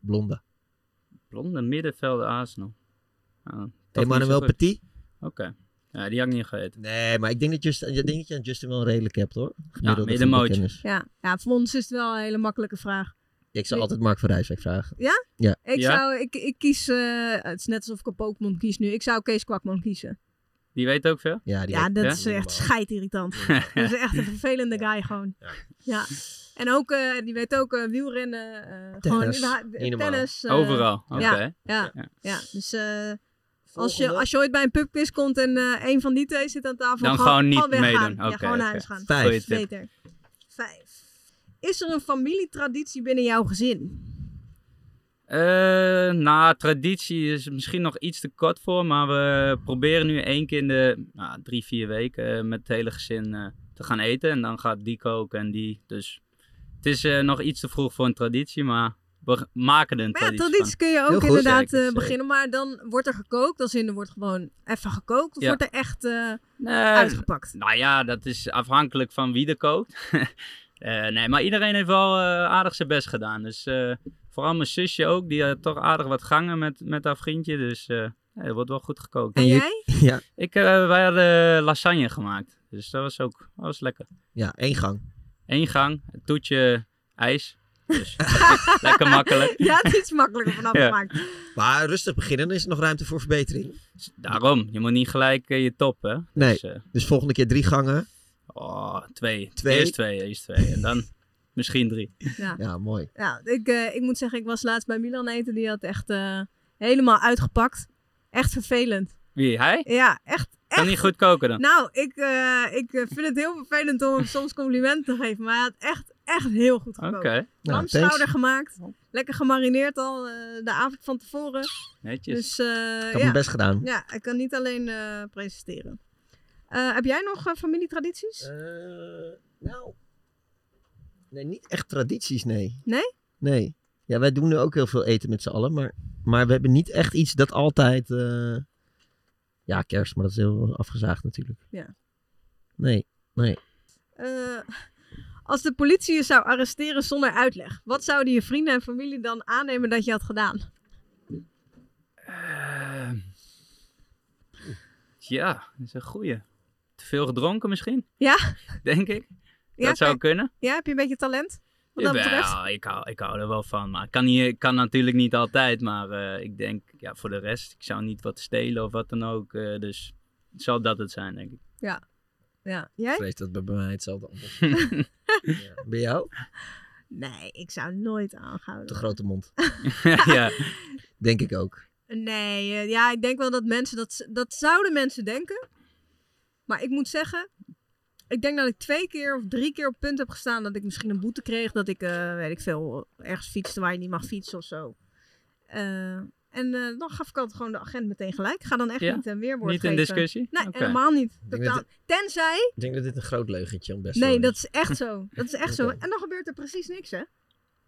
Blonde. Blonde middenvelder Arsenal. Ah, toch niet Emmanuel goed. Petit. Oké. Ja, die had ik niet gegeten. Nee, maar ik denk dat, Justin, ik denk dat je aan Justin wel redelijk hebt hoor. Gemiddelde middenmootje. voetbalkennis. Ja. ja, voor ons is het wel een hele makkelijke vraag. Ik zou altijd Mark van Rijswijk vragen. Ja? Ja. Ik, Ja? Zou, ik, ik kies, eh, het is net alsof ik een Pokémon kies nu. Ik zou Kees Kwakman kiezen. Die weet ook veel? Ja, die Ja, weet- dat Ja? is echt scheidirritant. *laughs* *laughs* dat is echt een vervelende guy gewoon. Ja. En ook, eh, die weet ook eh, wielrennen. eh, Tennis. Gewoon, tennis. eh, Overal, oké. Ja, ja, Ja. ja. dus eh, als, je, als je ooit bij een pubquiz komt en eh, een van die twee zit aan tafel, Dan gewoon niet weggaan. meedoen. Ja, Oké, gewoon naar huis gaan. Vijf. Beter. Vijf. Is er een familietraditie binnen jouw gezin? Eh, nou, traditie is misschien nog iets te kort voor, maar we proberen nu één keer in de nou, drie, vier weken eh, met het hele gezin eh, te gaan eten. En dan gaat die koken en die. Dus het is eh, nog iets te vroeg voor een traditie, maar we maken er een Maar ja, traditie traditie kun je ook goed. inderdaad Zeker, eh, beginnen. Maar dan wordt er gekookt. Als in er wordt gewoon even gekookt. Of Ja. wordt er echt eh, Nee, uitgepakt? Nou ja, dat is afhankelijk van wie er kookt. *laughs* Eh, nee, maar iedereen heeft wel eh, aardig zijn best gedaan. Dus eh, vooral mijn zusje ook, die had toch aardig wat gangen met, met haar vriendje. Dus eh er wordt wel goed gekookt. En jij? *laughs* Ja. Ik, eh, wij hadden lasagne gemaakt. Dus dat was ook dat was lekker. Ja, één gang. Eén gang, een toetje ijs. Dus *laughs* *laughs* lekker makkelijk. Ja, het is iets makkelijker vanaf Ja. gemaakt. Maar rustig beginnen, dan is er nog ruimte voor verbetering. Daarom, je moet niet gelijk je top, hè. Nee, Dus, eh, dus volgende keer drie gangen. Oh, twee. Twee? Eerst twee, eerst twee. En dan *laughs* misschien drie. Ja. Ja, mooi. Ja, ik, eh, ik moet zeggen, ik was laatst bij Milan eten. Die had echt eh, helemaal uitgepakt. Echt vervelend. Wie, hij? Ja, echt. Kan niet goed koken dan? Nou, ik, eh, ik vind het heel vervelend om hem soms complimenten te geven. Maar hij had echt, echt heel goed gekookt. Oké. Nou, Lamschouder thanks. gemaakt. Lekker gemarineerd al eh, de avond van tevoren. Netjes. Dus, eh, heb ja. mijn best gedaan. Ja, ik kan niet alleen eh, presenteren. Eh, heb jij nog eh, familietradities? Eh, nou, nee, niet echt tradities, nee. Nee? Nee. Ja, wij doen nu ook heel veel eten met z'n allen, maar, maar we hebben niet echt iets dat altijd... eh, Ja, kerst, maar dat is heel afgezaagd natuurlijk. Ja. Nee, nee. Eh, als de politie je zou arresteren zonder uitleg, wat zouden je vrienden en familie dan aannemen dat je had gedaan? Ja, dat is een goeie. Te veel gedronken misschien? Ja? Denk ik. Ja, dat zou kijk. kunnen. Ja, heb je een beetje talent? Wat dat betreft? Jawel, ik hou, ik hou er wel van. Maar ik kan, niet, ik kan natuurlijk niet altijd. Maar eh, ik denk, ja, voor de rest, ik zou niet wat stelen of wat dan ook. eh, dus zal dat het zijn, denk ik. Ja. Ja. Ik Jij? vrees dat bij mij hetzelfde antwoord *laughs* ja. Bij jou? Nee, ik zou nooit aanhouden. De grote mond. *laughs* ja. Denk ik ook. Nee, eh, ja, ik denk wel dat mensen dat, dat zouden mensen denken. Maar ik moet zeggen, ik denk dat ik twee keer of drie keer op het punt heb gestaan dat ik misschien een boete kreeg. Dat ik, eh, weet ik veel, ergens fietste waar je niet mag fietsen of zo. Eh, en eh, dan gaf ik altijd gewoon de agent meteen gelijk. Ik ga dan echt Ja? niet een weerwoord Niet in geven. discussie? Nee, helemaal niet. Totaal- dat Tenzij... Ik denk dat dit een groot leugentje om best Nee, dat is echt zo. Dat is echt zo. En dan gebeurt er precies niks, hè?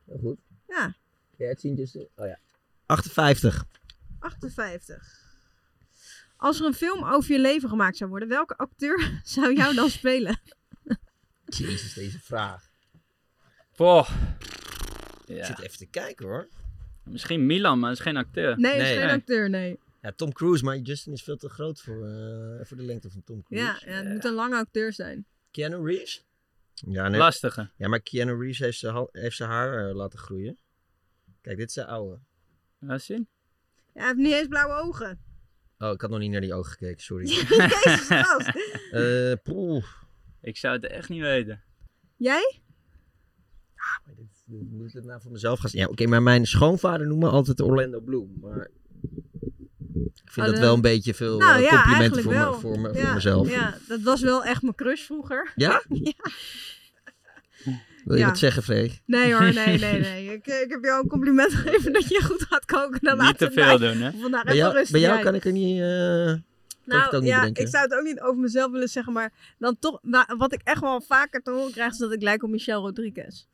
Heel goed. Ja, Ja, het zien dus... Oh ja. 58. 58. Als er een film over je leven gemaakt zou worden, welke acteur *laughs* zou jou dan spelen? Jezus, deze vraag. Poh. Ik zit even te kijken hoor. Misschien Milan, maar dat is geen acteur. Nee, is Nee. geen Nee. acteur, nee. Ja, Tom Cruise, maar Justin is veel te groot voor, eh, voor de lengte van Tom Cruise. Ja, ja, het moet een lange acteur zijn. Keanu Reeves? Ja, nee. Lastige. Ja, maar Keanu Reeves heeft zijn, heeft zijn haar eh, laten groeien. Kijk, dit is zijn oude. Laat zien. Ja, hij heeft niet eens blauwe ogen. Oh, ik had nog niet naar die ogen gekeken, sorry. *laughs* Jezus. *laughs* Eh, poeh. Ik zou het echt niet weten. Jij? moet ik het nou voor mezelf gaan zeggen? Ja, oké, maar mijn schoonvader noemt me altijd Orlando Bloom. Maar ik vind Oh, dat de- wel een beetje veel Nou eh, ja, complimenten eigenlijk voor, wel. me, voor, me, ja, voor mezelf. Ja, dat was wel echt mijn crush vroeger. Ja? *laughs* Wil je Ja. wat zeggen, Freek? Nee hoor, nee, nee, *laughs* nee. Ik, ik heb jou een compliment gegeven dat je goed gaat koken. Dan Niet te het veel mij doen, hè? Vandaag Bij jou, bij jou kan ik er niet... eh, het Nou ook niet ja, bedenken. ik zou het ook niet over mezelf willen zeggen, maar dan toch, maar wat ik echt wel vaker te horen krijg, is dat ik lijk op Michelle Rodriguez.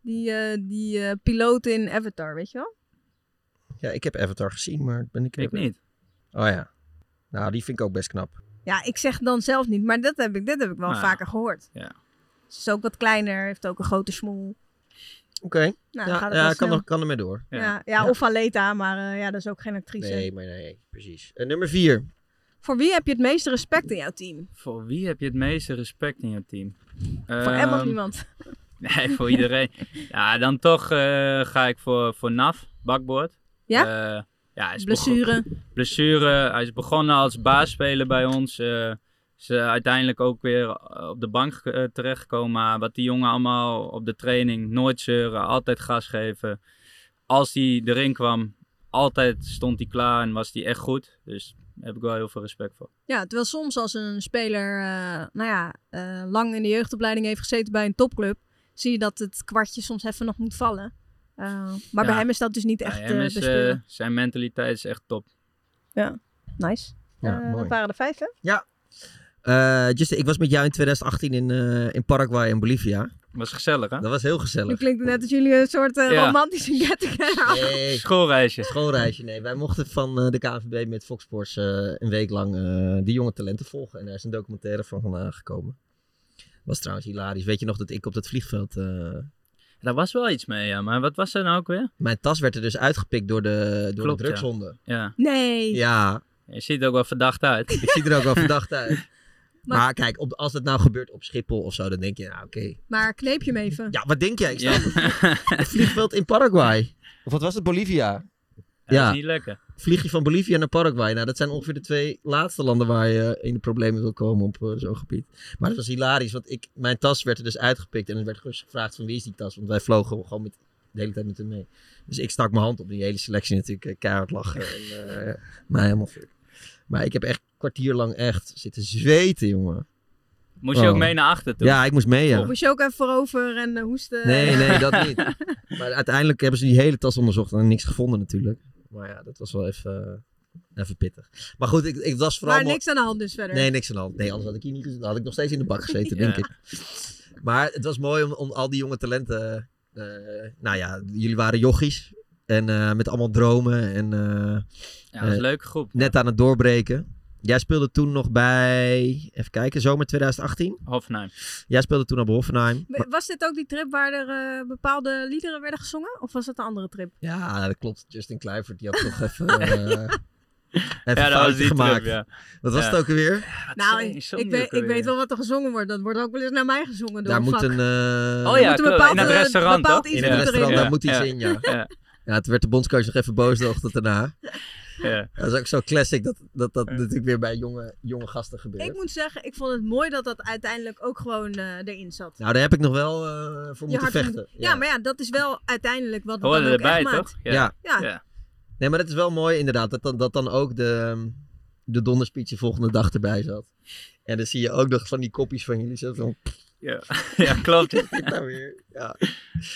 Die, eh, die eh, piloot in Avatar, weet je wel? Ja, ik heb Avatar gezien, maar ben ik... Ik niet. Oh ja. Nou, die vind ik ook best knap. Ja, ik zeg dan zelf niet, maar dat heb ik, dit heb ik wel Nou, vaker gehoord. Ja. Ze is ook wat kleiner, heeft ook een grote smoel. Oké. Nou, ja, het ja kan, er, kan ermee door. Ja, ja, of Aleta, maar eh, ja, dat is ook geen actrice. Nee, maar nee, precies. En nummer vier. Voor wie heb je het meeste respect in jouw team? Voor wie heb je het meeste respect in je team? Voor of Ehm, niemand? *laughs* Nee, voor iedereen. ja, dan toch eh, ga ik voor, voor Naf, bakboord. Ja? Eh, ja hij is Blessure. Blessure. Hij is begonnen als baasspeler bij ons. Eh, is eh, uiteindelijk ook weer op de bank eh, terechtgekomen. Maar wat die jongen allemaal op de training, nooit zeuren, altijd gas geven. Als hij erin kwam, altijd stond hij klaar en was hij echt goed. Dus daar heb ik wel heel veel respect voor. Ja, terwijl soms als een speler, eh, nou ja, eh, lang in de jeugdopleiding heeft gezeten bij een topclub, zie je dat het kwartje soms even nog moet vallen. Eh, maar bij hem is dat dus niet Bij echt hem eh, is, eh, zijn mentaliteit is echt top. Ja, nice. Ja, Eh, mooi. dat waren de vijf, hè? Ja. Eh just, ik was met jou in 2018 in, eh, in Paraguay en Bolivia. Was gezellig, hè? Dat was heel Nu gezellig. klinkt het net als jullie een soort eh, Ja. romantische hadden. Nee, Schoolreisje. schoolreisje. Nee, wij mochten van eh, de KNVB met Fox Sports eh, een week lang eh, die jonge talenten volgen. En daar is een documentaire van eh, gekomen. Was trouwens hilarisch. Weet je nog dat ik op dat vliegveld... eh, Daar was wel iets mee, ja. Maar wat was er nou ook weer? mijn tas werd er dus uitgepikt door de, door Klopt, de ja. drugshonden. Ja. Nee. Ja, Je ziet er ook wel verdacht uit. ik zie er ook wel *laughs* verdacht uit. Maar- Maar, kijk, op, als het nou gebeurt op Schiphol of zo, dan denk je, nou oké. Maar kneep je hem even. Ja, wat denk jij? Ik op het- *laughs* het vliegveld in Paraguay. Of wat was het? Bolivia. Dat Ja. is niet lekker. Vlieg je van Bolivia naar Paraguay. Nou, dat zijn ongeveer de twee laatste landen waar je in de problemen wil komen op eh, zo'n gebied. Maar dat was hilarisch, want ik, mijn tas werd er dus uitgepikt. En er werd gerust gevraagd van wie is die tas? Want wij vlogen gewoon met, de hele tijd met hem mee. Dus ik stak mijn hand op. Die hele selectie natuurlijk eh, keihard lachen. En, eh mij helemaal fuck. Maar ik heb echt kwartier lang echt zitten zweten, jongen. Moest je Oh. ook mee naar achter toe? Ja, ik moest mee, ja. Moest je ook even voorover en eh, hoesten? Nee, *laughs* nee, dat niet. Maar uiteindelijk hebben ze die hele tas onderzocht en niks gevonden natuurlijk. Maar ja, dat was wel even, eh, even pittig. Maar goed, ik, ik was vooral... Maar mo- niks aan de hand dus verder. Nee, niks aan de hand. Nee, anders had ik hier niet gezeten. Dan had ik nog steeds in de bak gezeten, Ja. denk ik. Maar het was mooi om, om al die jonge talenten... eh, nou ja, jullie waren jochies. En eh, met allemaal dromen. En eh, Ja, dat was een leuke groep. net aan het doorbreken. Jij speelde toen nog bij... Even kijken, zomer 2018. Hofnheim. Jij speelde toen op Hoffenheim. Was dit ook die trip waar er eh, bepaalde liederen werden gezongen? Of was dat een andere trip? Ja, dat klopt. Justin Kluivert, die had toch *laughs* even... eh even Ja, dat was foutje die gemaakt. trip, ja. Wat was Ja. het ook alweer? nou, ik, ik, weet, ik wel wat er gezongen wordt. Dat wordt ook wel eens naar mij gezongen door Daar een moet vak. een... eh, Oh ja, moet een bepaald, in het eh, restaurant, toch? in het moet restaurant, Ja, daar moet iets ja, in, ja. Ja, Ja, toen werd de bondscoach nog even boos de ochtend daarna. Ja. *laughs* Dat is ook zo classic dat dat, dat natuurlijk weer bij jonge, jonge gasten gebeurt. Ik moet zeggen, ik vond het mooi dat dat uiteindelijk ook gewoon eh, erin zat. Nou, daar heb ik nog wel eh, voor Je moeten vechten. moet- Ja. maar ja, dat is wel uiteindelijk wat dan ook erbij, echt toch? maakt. Ja. Ja. ja. Nee, maar dat is wel mooi inderdaad. Dat dan, dat dan ook de, de donderspeech de volgende dag erbij zat. En dan zie je ook nog van die kopjes van jullie zo van... Ja, *laughs* ja klopt. Nou weer. Ja.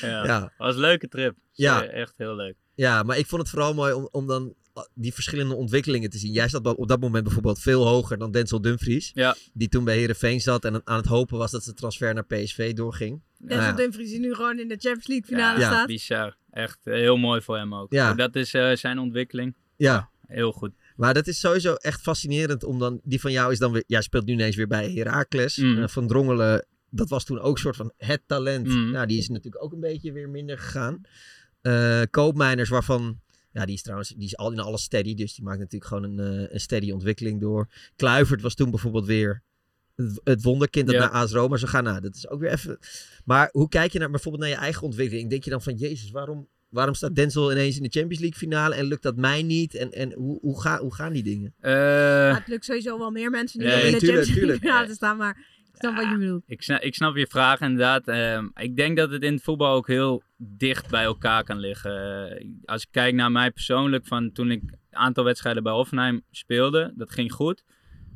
Ja. Ja. Dat was een leuke trip. Ja. Ja. Echt heel leuk. Ja, maar ik vond het vooral mooi om, om dan die verschillende ontwikkelingen te zien. Jij zat op dat moment bijvoorbeeld veel hoger dan Denzel Dumfries. Ja. Die toen bij Herenveen zat en aan het hopen was dat zijn transfer naar PSV doorging. Denzel Nou ja. Dumfries die nu gewoon in de Champions League finale Ja. staat. Bizar. Echt eh, heel mooi voor hem ook. Ja. Dat is eh, zijn ontwikkeling. Ja. Heel goed. Maar dat is sowieso echt fascinerend om dan... Die van jou is dan weer... Jij speelt nu ineens weer bij Heracles. Mm. Eh, van Drongelen, dat was toen ook een soort van het talent. Mm. Nou, die is natuurlijk ook een beetje weer minder gegaan. Eh Koopmijners, waarvan... Ja, die is trouwens die is al in alles steady. Dus die maakt natuurlijk gewoon een, eh, een steady ontwikkeling door. Kluivert was toen bijvoorbeeld weer het, wonderkind dat Ja. naar AS Roma zou gaan. Nou, dat is ook weer even... Maar hoe kijk je naar, bijvoorbeeld naar je eigen ontwikkeling? Denk je dan van, jezus, waarom, waarom staat Denzel ineens in de Champions League finale en lukt dat mij niet? En, en hoe, hoe, ga, hoe gaan die dingen? Eh, Ja, het lukt sowieso wel meer mensen nu Nee, in de tuurlijk, Champions League finale te staan. Maar snap wat je bedoelt. Ik snap, ik snap je vraag inderdaad. Ehm, ik denk dat het in het voetbal ook heel dicht bij elkaar kan liggen. Eh, als ik kijk naar mij persoonlijk, van toen ik een aantal wedstrijden bij Hoffenheim speelde, dat ging goed.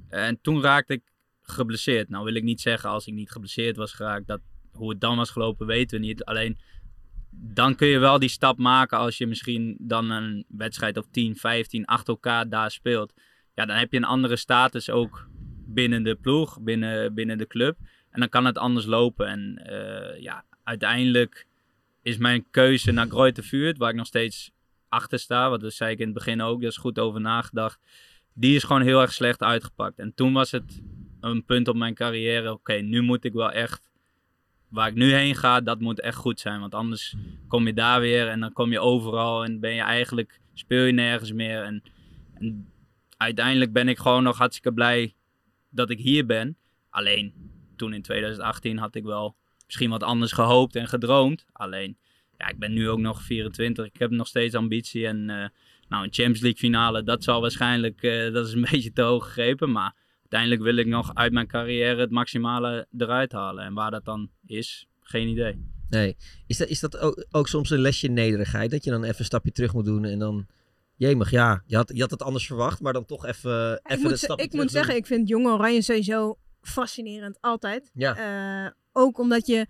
en toen raakte ik geblesseerd. Nou wil ik niet zeggen als ik niet geblesseerd was geraakt, dat hoe het dan was gelopen weten we niet. Alleen dan kun je wel die stap maken als je misschien dan een wedstrijd of 10, 15 achter elkaar daar speelt. Ja, dan heb je een andere status ook binnen de ploeg, binnen, binnen de club. En dan kan het anders lopen. En eh, ja, uiteindelijk is mijn keuze naar Grote Vuurt, waar ik nog steeds achter sta. Want dat zei ik in het begin ook, daar is goed over nagedacht. Die is gewoon heel erg slecht uitgepakt. En toen was het een punt op mijn carrière. Oké, nu moet ik wel echt waar ik nu heen ga, dat moet echt goed zijn. Want anders kom je daar weer en dan kom je overal en ben je eigenlijk, speel je nergens meer. En, en uiteindelijk ben ik gewoon nog hartstikke blij dat ik hier ben. Alleen toen in 2018 had ik wel misschien wat anders gehoopt en gedroomd. Alleen, ja, ik ben nu ook nog 24. Ik heb nog steeds ambitie. En uh, nou, een Champions League finale, dat zal waarschijnlijk, uh, *laughs* dat is een beetje te hoog gegrepen. Maar uiteindelijk wil ik nog uit mijn carrière het maximale eruit halen. En waar dat dan is, geen idee. Nee. Is dat, is dat ook, ook soms een lesje nederigheid? Dat je dan even een stapje terug moet doen en dan... Jemig, ja. Je had, je had het anders verwacht, maar dan toch even, even dat stapje Ik moet zeggen, ik vind Jonge Oranje sowieso fascinerend. Altijd. Ja. Uh, ook omdat je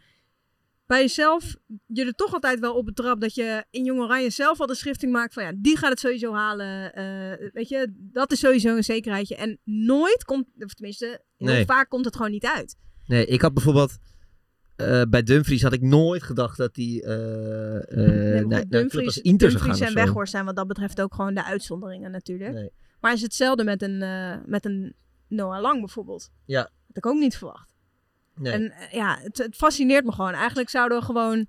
bij jezelf je er toch altijd wel op betrapt dat je in Jong Oranje zelf al de schrifting maakt van ja, die gaat het sowieso halen. Uh, weet je, dat is sowieso een zekerheidje. En nooit komt, of tenminste, Nee. vaak komt het gewoon niet uit. Nee, ik had bijvoorbeeld... eh, bij Dumfries had ik nooit gedacht dat hij uh, Nee, maar naar, Dumfries, Inter zou gaan. Dumfries en. Weghorst zijn wat dat betreft ook gewoon de uitzonderingen natuurlijk. Nee. Maar is hetzelfde met een, met een Noah Lang bijvoorbeeld. Ja. Had ik ook niet verwacht. Nee. En ja, het, het fascineert me gewoon. Eigenlijk zouden we gewoon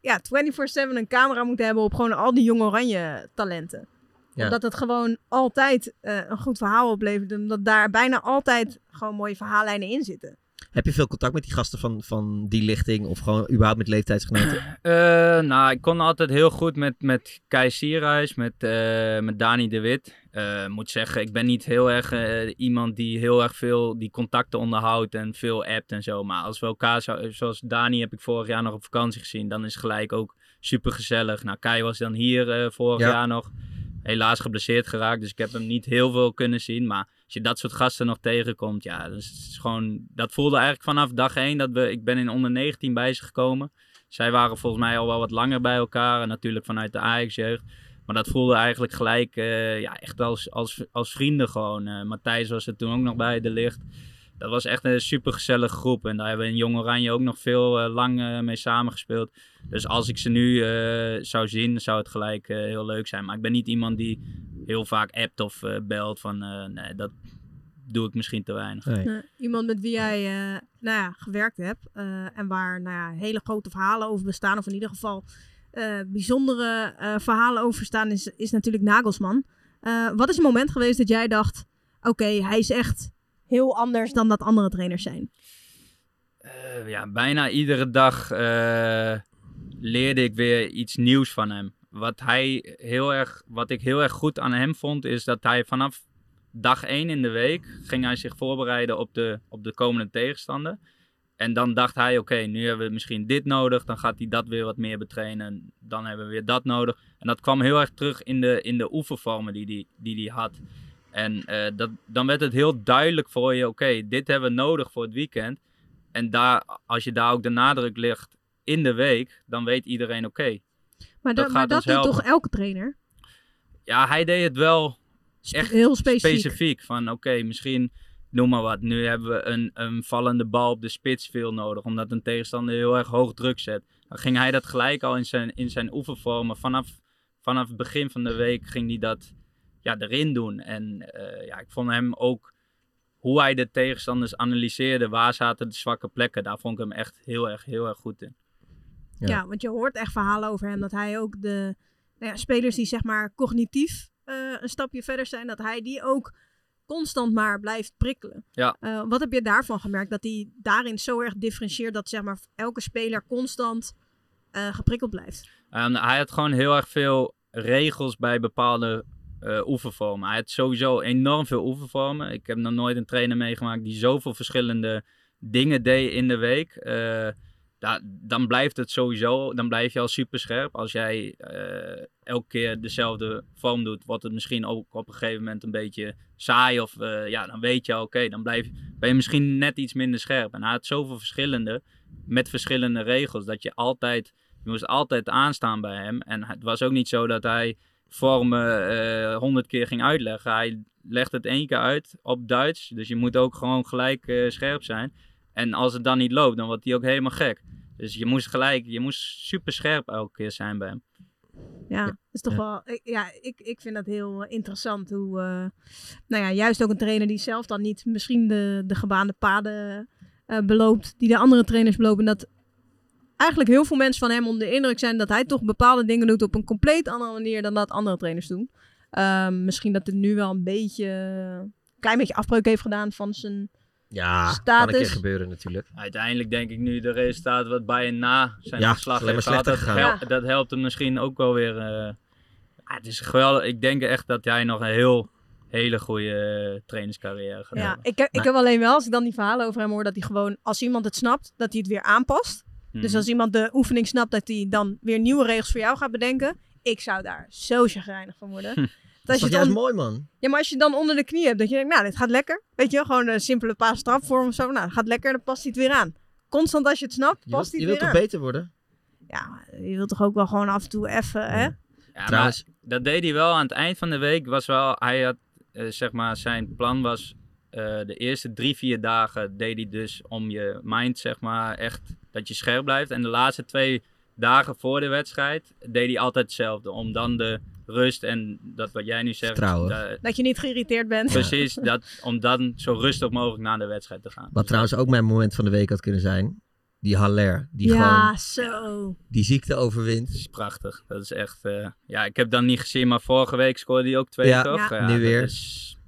ja, 24-7 een camera moeten hebben op gewoon al die jonge oranje talenten. Ja. Omdat het gewoon altijd een goed verhaal oplevert. Omdat daar bijna altijd gewoon mooie verhaallijnen in zitten. Heb je veel contact met die gasten van, van die lichting of gewoon überhaupt met leeftijdsgenoten? *clears throat* Eh, nou, ik kon altijd heel goed met, met Kai Sierhuis, met, eh, met Dani de Wit. Eh, moet zeggen, ik ben niet heel erg iemand die heel erg veel die contacten onderhoudt en veel appt en zo. Maar als we elkaar, zo, zoals Dani heb ik vorig jaar nog op vakantie gezien, dan is het gelijk ook super gezellig. Nou, Kai was dan hier vorig Ja. jaar nog. Helaas geblesseerd geraakt, dus ik heb hem niet heel veel kunnen zien. Maar als je dat soort gasten nog tegenkomt, ja, dat is gewoon... Dat voelde eigenlijk vanaf dag één dat we... Ik ben in onder 19 bij ze gekomen. Zij waren volgens mij al wel wat langer bij elkaar. En natuurlijk vanuit de Ajax-jeugd. Maar dat voelde eigenlijk gelijk eh, ja, echt als, als, als vrienden gewoon. Eh, Matthijs was er toen ook nog bij, De Licht. Dat was echt een super gezellige groep. En daar hebben we in Jong Oranje ook nog veel eh, lang mee samengespeeld. Dus als ik ze nu zou zien, zou het gelijk heel leuk zijn. Maar ik ben niet iemand die heel vaak appt of eh, belt. Van, eh, nee, dat doe ik misschien te weinig. Iemand met wie jij eh, nou ja, gewerkt hebt eh, en waar nou ja, hele grote verhalen over bestaan, of in ieder geval eh, bijzondere eh, verhalen over staan, is, is natuurlijk Nagelsman. Eh, wat is een moment geweest dat jij dacht: oké, hij is echt heel anders dan dat andere trainers zijn? Eh, ja, bijna iedere dag eh, leerde ik weer iets nieuws van hem. Wat, hij heel erg, wat ik heel erg goed aan hem vond, is dat hij vanaf dag 1 in de week ging hij zich voorbereiden op de, op de komende tegenstander. En dan dacht hij, oké, nu hebben we misschien dit nodig. Dan gaat hij dat weer wat meer betrainen. Dan hebben we weer dat nodig. En dat kwam heel erg terug in de, in de oefenvormen die hij die, die die had. En eh, dat, dan werd het heel duidelijk voor je, oké, dit hebben we nodig voor het weekend. En daar, als je daar ook de nadruk legt in de week, dan weet iedereen, oké. Maar dat dat, maar dat doet helpen. toch elke trainer? Ja, hij deed het wel echt heel specifiek. Van oké, misschien noem maar wat. Nu hebben we een, een vallende bal op de spits veel nodig. Omdat een tegenstander heel erg hoog druk zet. Dan ging hij dat gelijk al in zijn, in zijn oefenvormen. Vanaf, vanaf het begin van de week ging hij dat ja, erin doen. En eh, ja, ik vond hem ook hoe hij de tegenstanders analyseerde. Waar zaten de zwakke plekken. Daar vond ik hem echt heel erg, heel erg goed in. Ja. want je hoort echt verhalen over hem dat hij ook de nou ja, spelers die zeg maar cognitief eh, een stapje verder zijn, dat hij die ook constant maar blijft prikkelen. Ja. Eh, wat heb je daarvan gemerkt? Dat hij daarin zo erg differentieert dat zeg maar elke speler constant eh, geprikkeld blijft. Ehm, hij had gewoon heel erg veel regels bij bepaalde oefenvormen. Hij had sowieso enorm veel oefenvormen. Ik heb nog nooit een trainer meegemaakt die zoveel verschillende dingen deed in de week. Da- dan blijft het sowieso, dan blijf je al super scherp. Als jij eh, elke keer dezelfde vorm doet, wordt het misschien ook op een gegeven moment een beetje saai. Of eh, ja, dan weet je oké, dan blijf, ben je misschien net iets minder scherp. En hij had zoveel verschillende, met verschillende regels, dat je altijd, je moest altijd aanstaan bij hem. En het was ook niet zo dat hij vormen eh, honderd keer ging uitleggen. Hij legt het één keer uit op Duits. Dus je moet ook gewoon gelijk scherp zijn. En als het dan niet loopt, dan wordt hij ook helemaal gek. Dus je moest gelijk, je moest super scherp elke keer zijn bij hem. Ja, dat is toch wel. ik- Ja, ik, ik vind dat heel eh, interessant hoe. eh, nou ja, juist ook een trainer die zelf dan niet misschien de, de gebaande paden eh, beloopt. die de andere trainers belopen. Dat eigenlijk heel veel mensen van hem onder de indruk zijn dat hij toch bepaalde dingen doet op een compleet andere manier dan dat andere trainers doen. Ehm, misschien dat het nu wel een beetje. een klein beetje afbreuk heeft gedaan van zijn. Ja, kan een status. keer gebeuren natuurlijk. Uiteindelijk denk ik nu de resultaten wat Bayern na zijn Ja, alleen heeft maar gehad. Dat, hel- dat helpt hem misschien ook wel weer. eh, ja, het is geweldig. Ik denk echt dat hij nog een heel, hele goede eh, trainerscarrière gaat Ja, hebben. ik, heb- ik heb alleen wel, als ik dan die verhalen over hem hoor, dat hij gewoon, als iemand het snapt, dat hij het weer aanpast. Dus Mhm. als iemand de oefening snapt, dat hij dan weer nieuwe regels voor jou gaat bedenken. Ik zou daar zo chagrijnig van worden. *laughs* Hm. Dat is je juist mooi, man? Ja, maar als je dan onder de knie hebt, dat je denkt, nou, dit gaat lekker. Weet je wel, gewoon een simpele paas strafvorm of zo. Nou, dat gaat lekker, dan past hij het weer aan. Constant als je het snapt, Je past wilt, hij je het wilt weer toch aan. beter worden? Ja, je wilt toch ook wel gewoon af en toe even, hè? Ja, Trouwens- maar dat deed hij wel aan het eind van de week. Was wel, hij had, eh, zeg maar, zijn plan was eh, de eerste drie, vier dagen deed hij dus om je mind, zeg maar, echt dat je scherp blijft. En de laatste twee dagen voor de wedstrijd deed hij altijd hetzelfde. Om dan de rust en dat wat jij nu zegt. Da- Dat je niet geïrriteerd bent. precies, dat, om dan zo rustig mogelijk naar de wedstrijd te gaan. Wat trouwens ook mijn moment van de week had kunnen zijn. Die Haller. Die ja, gewoon zo. die ziekte overwint. Dat is prachtig. Dat is echt. eh, ja, ik heb dan niet gezien, maar vorige week scoorde hij ook twee, Ja, toch? ja. Ja, Nu weer. is-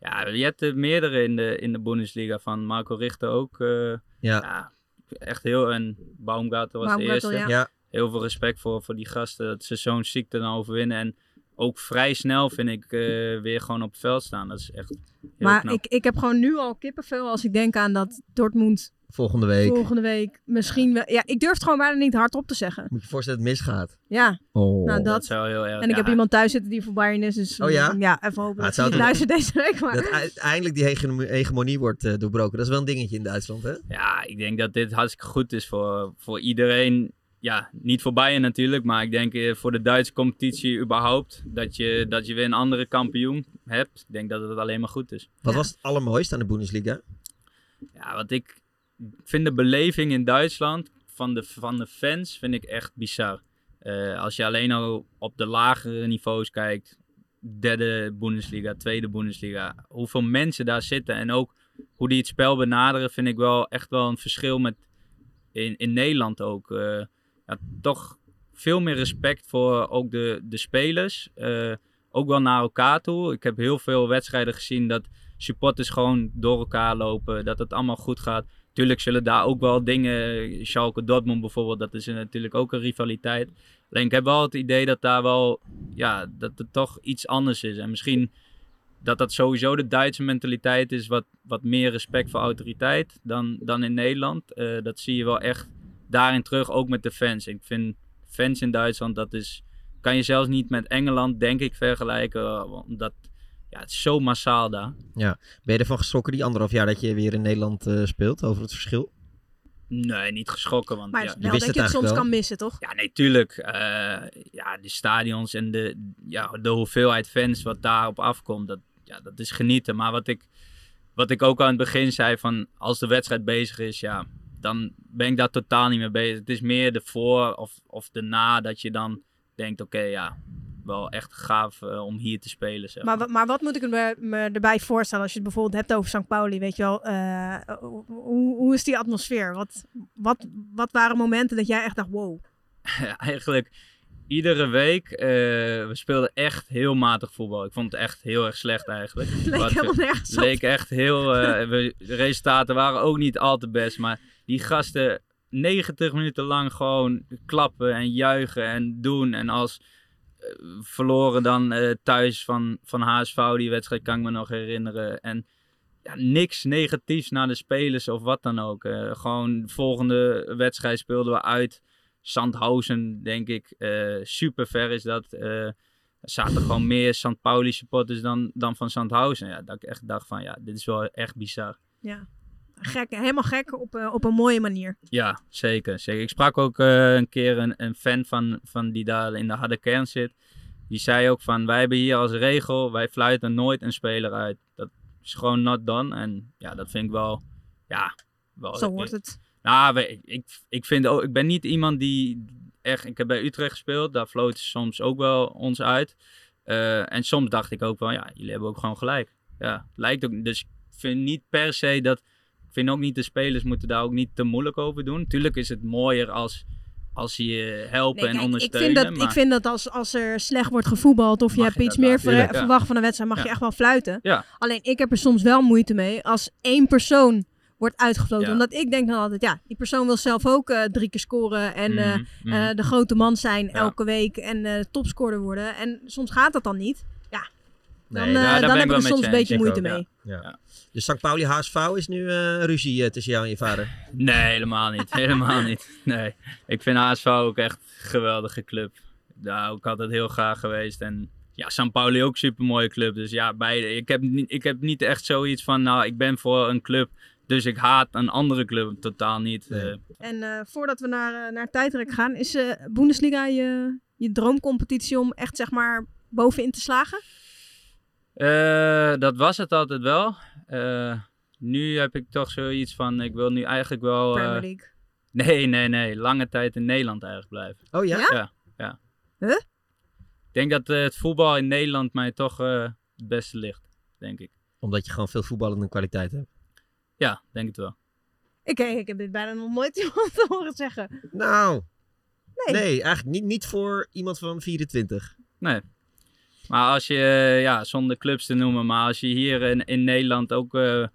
ja, je hebt er meerdere in de, in de Bundesliga. Van Marco Richter ook. eh, Ja. Echt heel. En Baumgartel was Baumgartel, de eerste. ja. Heel veel respect voor, voor die gasten. Dat ze zo'n ziekte dan overwinnen. En ook vrij snel vind ik eh, weer gewoon op het veld staan. Dat is echt heel Maar knap. ik, ik heb gewoon nu al kippenvel als ik denk aan dat Dortmund Volgende week. volgende week misschien wel... Ja, ik durf het gewoon bijna niet hardop te zeggen. Moet je je voorstellen dat het misgaat. Ja. Oh. Nou, dat. zou heel erg. En ik heb iemand thuis zitten die voor Bayern is, dus Oh ja? ja, even hopen Ah, het dat deze week. Maar... Dat uiteindelijk die hegemo- hegemonie wordt eh, doorbroken. Dat is wel een dingetje in Duitsland, hè? Ja, ik denk dat dit hartstikke goed is voor, voor iedereen. Ja, niet voor Bayern natuurlijk, maar ik denk eh, voor de Duitse competitie überhaupt. Dat je, dat je weer een andere kampioen hebt. Ik denk dat het alleen maar goed is. Wat was het allermooiste aan de Bundesliga? Ja, want ik vind de beleving in Duitsland van de, van de fans vind ik echt bizar. Eh, als je alleen al op de lagere niveaus kijkt, derde Bundesliga, tweede Bundesliga, hoeveel mensen daar zitten en ook hoe die het spel benaderen, vind ik wel echt wel een verschil met in, in Nederland ook. Eh, ja, toch veel meer respect voor ook de, de spelers. Eh, ook wel naar elkaar toe. Ik heb heel veel wedstrijden gezien dat supporters gewoon door elkaar lopen. Dat het allemaal goed gaat. Tuurlijk zullen daar ook wel dingen, Schalke Dortmund bijvoorbeeld, dat is natuurlijk ook een rivaliteit. Alleen ik heb wel het idee dat daar wel, ja, dat het toch iets anders is. En misschien dat dat sowieso de Duitse mentaliteit is, wat, wat meer respect voor autoriteit dan, dan in Nederland. Eh, dat zie je wel echt daarin terug, ook met de fans. Ik vind fans in Duitsland, dat is, kan je zelfs niet met Engeland, denk ik, vergelijken. eh, Omdat, ja, het is zo massaal daar. Ja. Ben je ervan geschrokken die anderhalf jaar dat je weer in Nederland eh, speelt over het verschil? Nee, niet geschrokken. Want, Maar ja, het is wel dat je het soms kan missen, toch? Ja, nee, tuurlijk. Eh, ja, de stadions en de, ja, de hoeveelheid fans wat daarop afkomt, dat, ja, dat is genieten. Maar wat ik, wat ik ook aan het begin zei, van als de wedstrijd bezig is, ja, dan ben ik daar totaal niet mee bezig. Het is meer de voor of, of de na dat je dan denkt, oké, ja, wel echt gaaf eh, om hier te spelen. Zeg. Maar, maar wat moet ik me, me erbij voorstellen als je het bijvoorbeeld hebt over St. Pauli? Weet je wel, eh, hoe, hoe is die atmosfeer? Wat, wat, wat waren momenten dat jij echt dacht, wow. *laughs* eigenlijk iedere week, eh, we speelden echt heel matig voetbal. Ik vond het echt heel erg slecht eigenlijk. *laughs* Leek helemaal nergens op. leek echt heel, we- de resultaten waren ook niet al te best, maar die gasten 90 minuten lang gewoon klappen en juichen en doen. En als, verloren dan eh, thuis van, van HSV. Die wedstrijd kan ik me nog herinneren. En ja, niks negatiefs naar de spelers of wat dan ook. Eh, gewoon de volgende wedstrijd speelden we uit. Sandhausen, denk ik. eh, super ver is dat. Eh, er zaten gewoon meer St. Pauli supporters dan, dan van Sandhausen. Ja, dat ik echt dacht van, ja, dit is wel echt bizar. Ja. Gek, helemaal gek op, eh, op een mooie manier. Ja, zeker. zeker. Ik sprak ook eh, een keer een, een fan van, van die daar in de harde kern zit. Die zei ook van, wij hebben hier als regel, wij fluiten nooit een speler uit. Dat is gewoon not done. En ja, dat vind ik wel, ja... Wel, Zo hoort het. Nou, ik, ik vind ook, ik ben niet iemand die echt, ik heb bij Utrecht gespeeld, daar floten soms ook wel ons uit. Eh, en soms dacht ik ook wel, ja, jullie hebben ook gewoon gelijk. Ja, lijkt ook, dus ik vind niet per se dat, ik vind ook niet de spelers moeten daar ook niet te moeilijk over doen. Tuurlijk is het mooier als, als ze je helpen Nee, en kijk, ik ondersteunen. vind dat, maar- ik vind dat als, als er slecht wordt gevoetbald of je hebt je iets meer ver- ja. verwacht van een wedstrijd, mag je echt wel fluiten. Ja. Alleen ik heb er soms wel moeite mee als één persoon wordt uitgefloten. Ja. Omdat ik denk dan altijd, ja, die persoon wil zelf ook eh, drie keer scoren en eh, Mhm, mhm. eh, de grote man zijn Ja. elke week en eh topscorer worden. En soms gaat dat dan niet. Ja, dan, Nee, dan heb ik er soms een beetje moeite ook, mee. Ja. Dus St. Pauli HSV is nu eh, ruzie eh, tussen jou en je vader. Nee, helemaal niet. Helemaal niet. Nee. Ik vind HSV ook echt een geweldige club. Daar ook altijd heel graag geweest. En ja, San Pauli ook een super mooie club. Dus ja, beide. Ik heb, niet, ik heb niet echt zoiets van, nou, ik ben voor een club. Dus ik haat een andere club totaal niet. Eh, En eh, voordat we naar, naar tijdrek gaan, is Bundesliga je, je droomcompetitie om echt zeg maar bovenin te slagen? Eh, dat was het altijd wel. Eh, nu heb ik toch zoiets van, ik wil nu eigenlijk wel... eh, Premier League. Nee, nee, nee. Lange tijd in Nederland eigenlijk blijven. Oh ja? Ja, ja. Huh? Ik denk dat eh, het voetbal in Nederland mij toch eh, het beste ligt, denk ik. Omdat je gewoon veel voetballende kwaliteit hebt. Ja, denk het wel. Ik, ik heb dit bijna nog nooit *laughs* iemand horen zeggen. Nou, Nee. nee, eigenlijk niet, niet voor iemand van 24. Nee. Maar als je, eh, ja, zonder clubs te noemen, maar als je hier in, in Nederland ook, eh,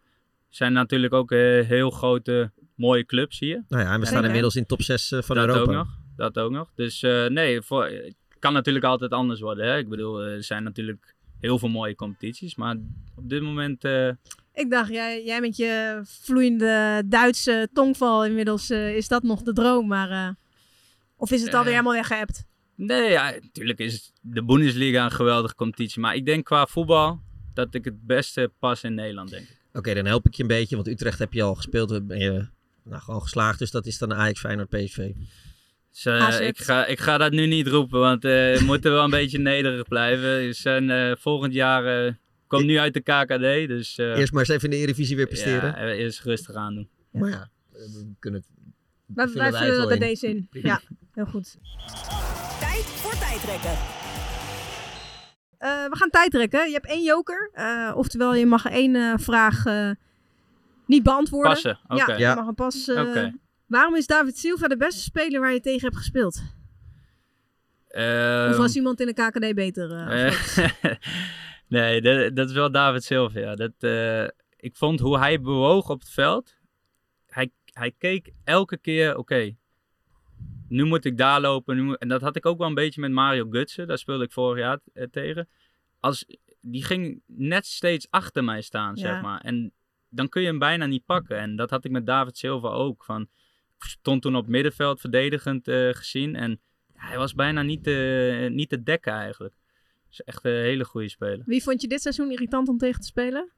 zijn natuurlijk ook eh, heel grote, mooie clubs hier. Nou ja, en we staan inmiddels in top 6 eh, van dat Europa. Ook nog, dat ook nog. Dus eh, nee, voor, het kan natuurlijk altijd anders worden. Hè? Ik bedoel, eh, er zijn natuurlijk heel veel mooie competities, maar op dit moment... eh, Ik dacht, jij, jij met je vloeiende Duitse tongval inmiddels, eh, is dat nog de droom? Maar, eh, of is het alweer helemaal weggehebt? Nee, ja, natuurlijk is de Bundesliga een geweldige competitie. Maar ik denk qua voetbal dat ik het beste pas in Nederland, denk ik. Oké, dan help ik je een beetje, want Utrecht heb je al gespeeld. Dan ben je nou, gewoon geslaagd, dus dat is dan Ajax, Feyenoord, PSV. Dus, eh, AZ. ik, ga, ik ga dat nu niet roepen, want eh, we moeten wel een *laughs* beetje nederig blijven. We zijn, eh, volgend jaar eh komt nu uit de KKD, dus... eh, Eerst maar eens even in de Eredivisie weer presteren. Ja, eh, eerst rustig aan doen. Maar ja, we kunnen het... Wij, vullen wij vullen dat in. deze in. Ja, heel goed. Tijd voor tijdrekken. Eh, we gaan tijdrekken. Je hebt één joker. eh, oftewel, je mag één eh, vraag eh, niet beantwoorden. Passen. Ja, Ja. je mag een pas. eh, Oké. Waarom is David Silva de beste speler waar je tegen hebt gespeeld? Ehm, of was iemand in de KKD beter? *laughs* nee, dat, dat is wel David Silva. Ja. Dat, eh, ik vond hoe hij bewoog op het veld. Hij, hij keek elke keer, oké, nu moet ik daar lopen. Nu moet- en dat had ik ook wel een beetje met Mario Gutsen. Daar speelde ik vorig jaar eh, tegen. Als, die ging net steeds achter mij staan, Ja. zeg maar. En dan kun je hem bijna niet pakken. En dat had ik met David Silva ook. Van, ik stond toen op middenveld verdedigend eh, gezien. En hij was bijna niet te, niet te dekken eigenlijk. Dus echt een hele goede speler. Wie vond je dit seizoen irritant om tegen te spelen?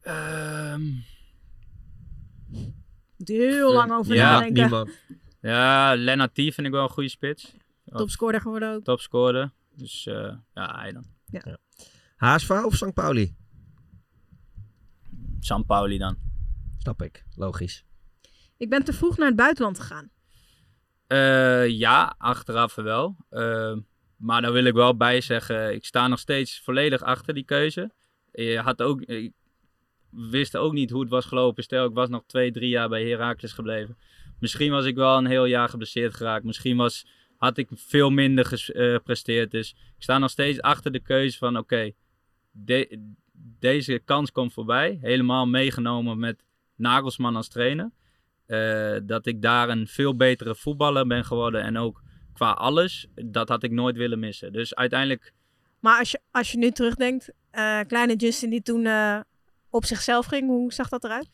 Ehm, heel lang over ja, nadenken. Ja, Lennart T vind ik wel een goede spits. Topscorer geworden ook. Topscorer. Dus eh, ja, hij dan. Ja. HSV of St. Pauli? San Pauli dan. Snap ik, logisch. Ik ben te vroeg naar het buitenland gegaan. Eh, ja, achteraf wel. Eh, maar daar wil ik wel bij zeggen, ik sta nog steeds volledig achter die keuze. Je had ook, ik wist ook niet hoe het was gelopen. Stel, ik was nog twee, drie jaar bij Heracles gebleven. Misschien was ik wel een heel jaar geblesseerd geraakt. Misschien was, had ik veel minder eh, gepresteerd. Dus ik sta nog steeds achter de keuze van, oké, de- deze kans komt voorbij. Helemaal meegenomen met Nagelsman als trainer. Eh, dat ik daar een veel betere voetballer ben geworden. En ook qua alles, dat had ik nooit willen missen. Dus uiteindelijk, Maar als je, als je nu terugdenkt, eh, kleine Justin die toen op zichzelf ging, hoe zag dat eruit?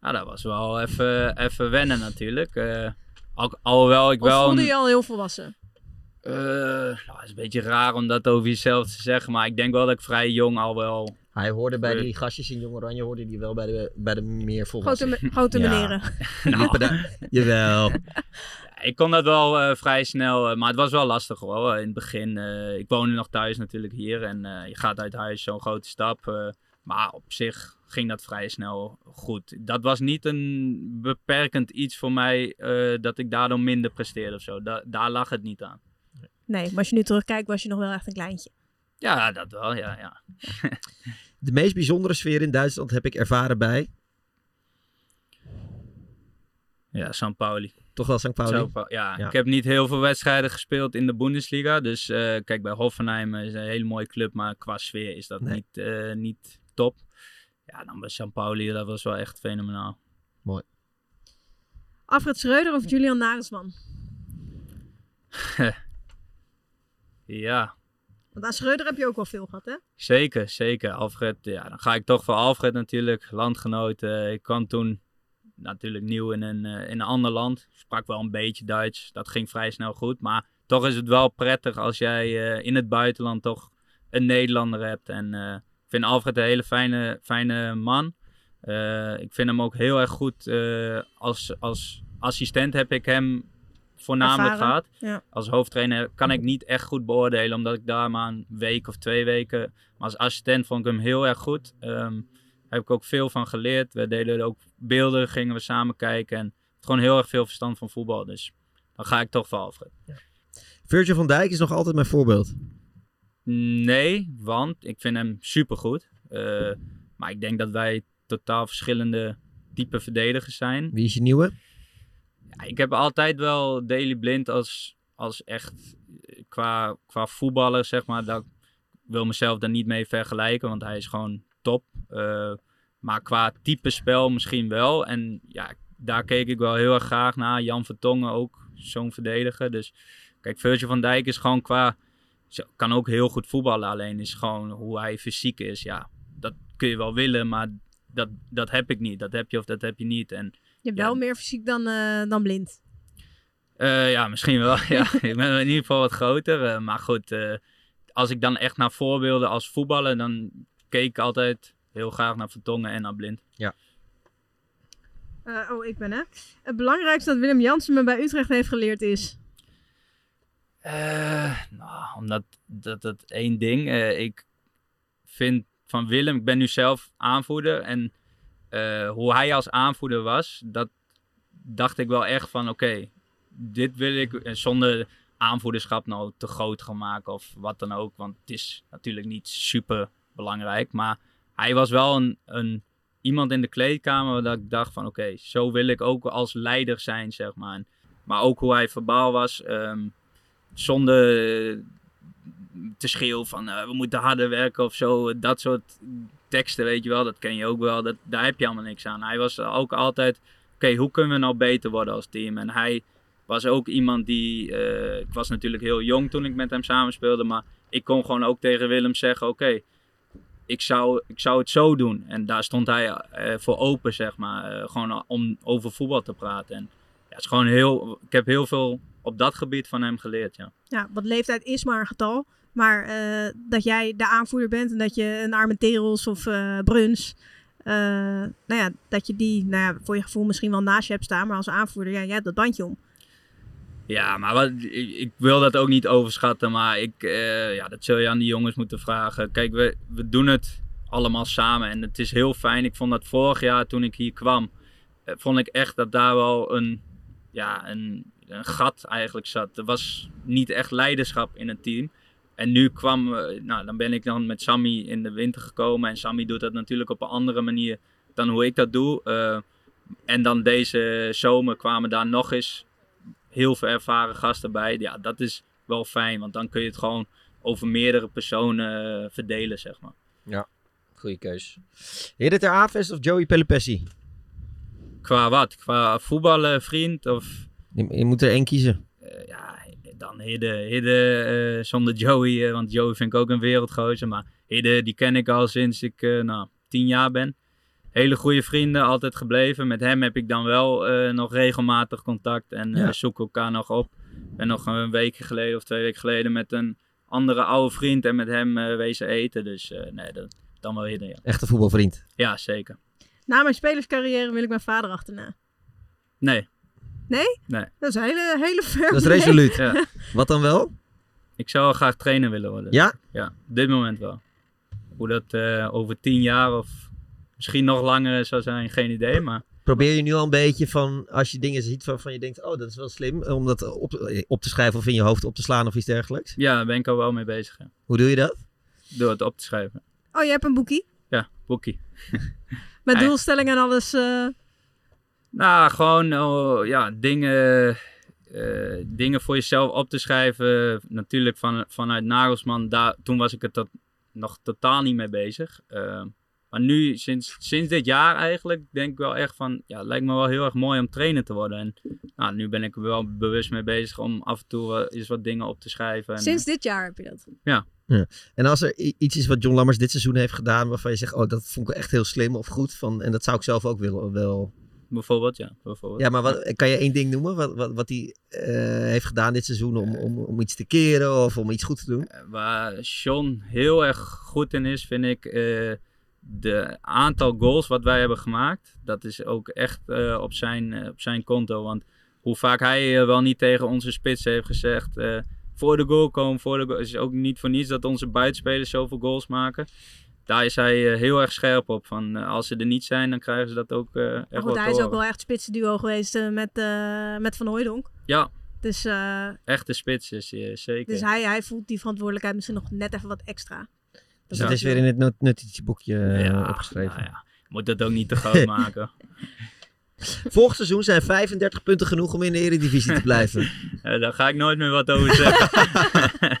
Nou, dat was wel even, even wennen natuurlijk. Eh, al, alhoewel ik Of wel... voelde een- je al heel volwassen? Eh, nou, het is een beetje raar om dat over jezelf te zeggen, maar ik denk wel dat ik vrij jong al wel... Hij hoorde bij die gastjes in Jong Oranje, hoorde die wel bij de, bij de meer Grote, volwassen. me- grote Ja. meneren. *laughs* Nou. Jawel. Ik kon dat wel eh, vrij snel, maar het was wel lastig hoor. In het begin, eh, ik woonde nog thuis natuurlijk hier en eh, je gaat uit huis, zo'n grote stap. Maar op zich ging dat vrij snel goed. Dat was niet een beperkend iets voor mij eh, dat ik daardoor minder presteerde of zo. Da- daar lag het niet aan. Nee, maar als je nu terugkijkt, was je nog wel echt een kleintje. Ja, dat wel, ja. ja. *laughs* De meest bijzondere sfeer in Duitsland heb ik ervaren bij. Ja, San Pauli. Toch wel St. Pauli? Ja, Ja. ik heb niet heel veel wedstrijden gespeeld in de Bundesliga. Dus eh, kijk, bij Hoffenheim is een hele mooie club, maar qua sfeer is dat Nee. niet, eh, niet top. Ja, dan bij San Pauli, dat was wel echt fenomenaal. Mooi. Alfred Schreuder of Julian Nagelsman? *laughs* ja, Want aan Schreuder heb je ook wel veel gehad, hè? zeker, zeker. Alfred, ja, dan ga ik toch voor Alfred natuurlijk, landgenoot. Eh, ik kwam toen natuurlijk nieuw in een, eh, in een ander land. Sprak wel een beetje Duits, dat ging vrij snel goed. Maar toch is het wel prettig als jij eh, in het buitenland toch een Nederlander hebt. En eh, vind Alfred een hele fijne, fijne man. Eh, ik vind hem ook heel erg goed. eh, als, als assistent heb ik hem voornamelijk Ervaren, gehad. ja. Als hoofdtrainer kan ik niet echt goed beoordelen, omdat ik daar maar een week of twee weken. Maar als assistent vond ik hem heel erg goed. Ehm heb ik ook veel van geleerd. We deden ook beelden, gingen we samen kijken. En gewoon heel erg veel verstand van voetbal. Dus dan ga ik toch voor Alfred. Virgil van Dijk is nog altijd mijn voorbeeld. Nee, want ik vind hem supergoed. Eh maar ik denk dat wij totaal verschillende type verdedigers zijn. Wie is je nieuwe? Ja, ik heb altijd wel Daily Blind als, als echt eh, qua, qua voetballer, zeg maar. Dat, ik wil mezelf daar niet mee vergelijken, want hij is gewoon top. Eh, maar qua type spel misschien wel. En ja, daar keek ik wel heel erg graag naar. Jan Vertongen ook, zo'n verdediger. Dus kijk, Virgil van Dijk is gewoon qua... zo- Kan ook heel goed voetballen, alleen is gewoon hoe hij fysiek is. Ja, dat kun je wel willen, maar dat, dat heb ik niet. Dat heb je of dat heb je niet. En Je hebt wel meer fysiek dan, eh, dan blind. eh, ja, misschien wel. *laughs* ja. ik ben in ieder geval wat groter. eh, maar goed, eh, als ik dan echt naar voorbeelden als voetballer, dan keek ik altijd heel graag naar Vertongen en naar Blind. Ja. Eh, oh, ik ben hè. Het belangrijkste dat Willem Jansen me bij Utrecht heeft geleerd is... Eh, nou, omdat dat, dat één ding. eh, ik vind van Willem, ik ben nu zelf aanvoerder. En eh, hoe hij als aanvoerder was, dat dacht ik wel echt van oké, dit wil ik zonder aanvoederschap nou te groot gaan maken of wat dan ook. Want het is natuurlijk niet super belangrijk. Maar hij was wel een, een iemand in de kleedkamer dat ik dacht van oké, zo wil ik ook als leider zijn, zeg maar. Maar ook hoe hij verbaal was. ehm, zonder te schreeuwen van eh, we moeten harder werken of zo. Dat soort teksten, weet je wel, dat ken je ook wel. Dat, daar heb je allemaal niks aan. Hij was ook altijd, oké, hoe kunnen we nou beter worden als team? En hij was ook iemand die, eh, ik was natuurlijk heel jong toen ik met hem samenspeelde, maar ik kon gewoon ook tegen Willem zeggen, oké, ik, zou, ik zou het zo doen. En daar stond hij eh, voor open, zeg maar, gewoon om over voetbal te praten. En ja, het is gewoon heel, ik heb heel veel op dat gebied van hem geleerd, ja. Ja, want leeftijd is maar een getal. Maar eh, dat jij de aanvoerder bent en dat je een Armenteros of eh Bruns... eh, nou ja, dat je die nou ja, voor je gevoel misschien wel naast je hebt staan. Maar als aanvoerder, ja, jij hebt dat bandje om. Ja, maar wat, ik, ik wil dat ook niet overschatten, maar ik, ja, dat zul je aan die jongens moeten vragen. Kijk, we, we doen het allemaal samen en het is heel fijn. Ik vond dat vorig jaar toen ik hier kwam, vond ik echt dat daar wel een, ja, een, een gat eigenlijk zat. Er was niet echt leiderschap in het team. En nu kwam, eh, nou, dan ben ik dan met Sammy in de winter gekomen. En Sammy doet dat natuurlijk op een andere manier dan hoe ik dat doe. Eh, en dan deze zomer kwamen daar nog eens heel veel ervaren gasten bij. Ja, dat is wel fijn, want dan kun je het gewoon over meerdere personen eh, verdelen, zeg maar. Ja, goede keus. Hidde ter Avest of Joey Pelopessi? Qua wat? Qua voetballen, vriend of... Je, je moet er één kiezen. eh, ja, dan Hidde. Hidde eh, zonder Joey, eh, want Joey vind ik ook een wereldgozer. Maar Hidde, die ken ik al sinds ik nou, tien jaar ben. Hele goede vrienden, altijd gebleven. Met hem heb ik dan wel nog regelmatig contact en Ja. zoeken elkaar nog op. Ben nog een week geleden of twee weken geleden met een andere oude vriend en met hem wezen eten. Dus nee, dat, dan wel Hidde, ja. Echte voetbalvriend. Ja, zeker. Na mijn spelerscarrière wil ik mijn vader achterna. Nee. Nee? Nee. Dat is een hele, hele ver. Dat is resoluut. Ja. Wat dan wel? Ik zou wel graag trainer willen worden. Ja? Ja, op dit moment wel. Hoe dat eh, over tien jaar of misschien nog langer zou zijn, geen idee. Maar Probeer je nu al een beetje van, als je dingen ziet waarvan je denkt, oh, dat is wel slim, om dat op, op te schrijven of in je hoofd op te slaan of iets dergelijks? ja, daar ben ik al wel mee bezig. Hoe doe je dat? Door het op te schrijven. Oh, je hebt een boekie? Ja, boekie. *laughs* Met doelstellingen en alles. eh, Nou, gewoon oh, ja, dingen, eh, dingen voor jezelf op te schrijven. Natuurlijk van, vanuit Nagelsman, daar, toen was ik er tot, nog totaal niet mee bezig. Eh, maar nu, sinds, sinds dit jaar eigenlijk, denk ik wel echt van... Ja, het lijkt me wel heel erg mooi om trainer te worden. En nou, nu ben ik er wel bewust mee bezig om af en toe eens wat dingen op te schrijven. En, sinds dit jaar heb je dat. Ja. Ja. En als er iets is wat John Lammers dit seizoen heeft gedaan, waarvan je zegt, oh, dat vond ik echt heel slim of goed, van, en dat zou ik zelf ook willen, wel... Bijvoorbeeld, ja. Bijvoorbeeld. Ja, maar wat, kan je één ding noemen, wat, wat, wat hij eh, heeft gedaan dit seizoen om, om, om iets te keren of om iets goed te doen? Waar Sean heel erg goed in is, vind ik eh, de aantal goals wat wij hebben gemaakt. Dat is ook echt eh, op, zijn, eh, op zijn konto. Want hoe vaak hij eh, wel niet tegen onze spits heeft gezegd. Voor de goal komen, voor de goal. Het is ook niet voor niets dat onze buitenspelers zoveel goals maken. Daar is hij eh, heel erg scherp op. Van, eh, als ze er niet zijn, dan krijgen ze dat ook eh echt goed, hij is ook wel echt spitsenduo geweest met, eh, met Van Hooijdonk. Ja, Dus, eh, echte spits is hij, zeker. dus hij, hij voelt die verantwoordelijkheid misschien nog net even wat extra. Dus dat is weer in het not- notitieboekje Ja, opgeschreven. nou ja. Moet dat ook niet te groot *laughs* maken. Volgend seizoen zijn 35 punten genoeg om in de Eredivisie te blijven. *laughs* Eh, daar ga ik nooit meer wat over zeggen. *laughs*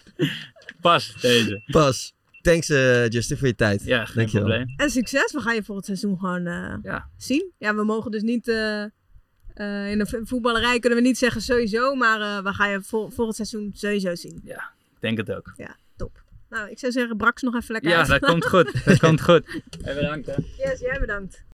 Pas deze. Pas. Thanks eh, Justin voor je tijd. Ja, geen Dankjewel. probleem. En succes, we gaan je volgend seizoen gewoon eh, zien. Ja, we mogen dus niet... eh, eh, in de vo- voetballerij kunnen we niet zeggen sowieso, maar eh, we gaan je vol, volgend seizoen sowieso zien. Ja, ik denk het ook. Ja, top. Nou, ik zou zeggen, Brax nog even lekker Ja, uit. dat komt goed. *laughs* Dat komt goed. Hey, bedankt hè. Yes, jij bedankt.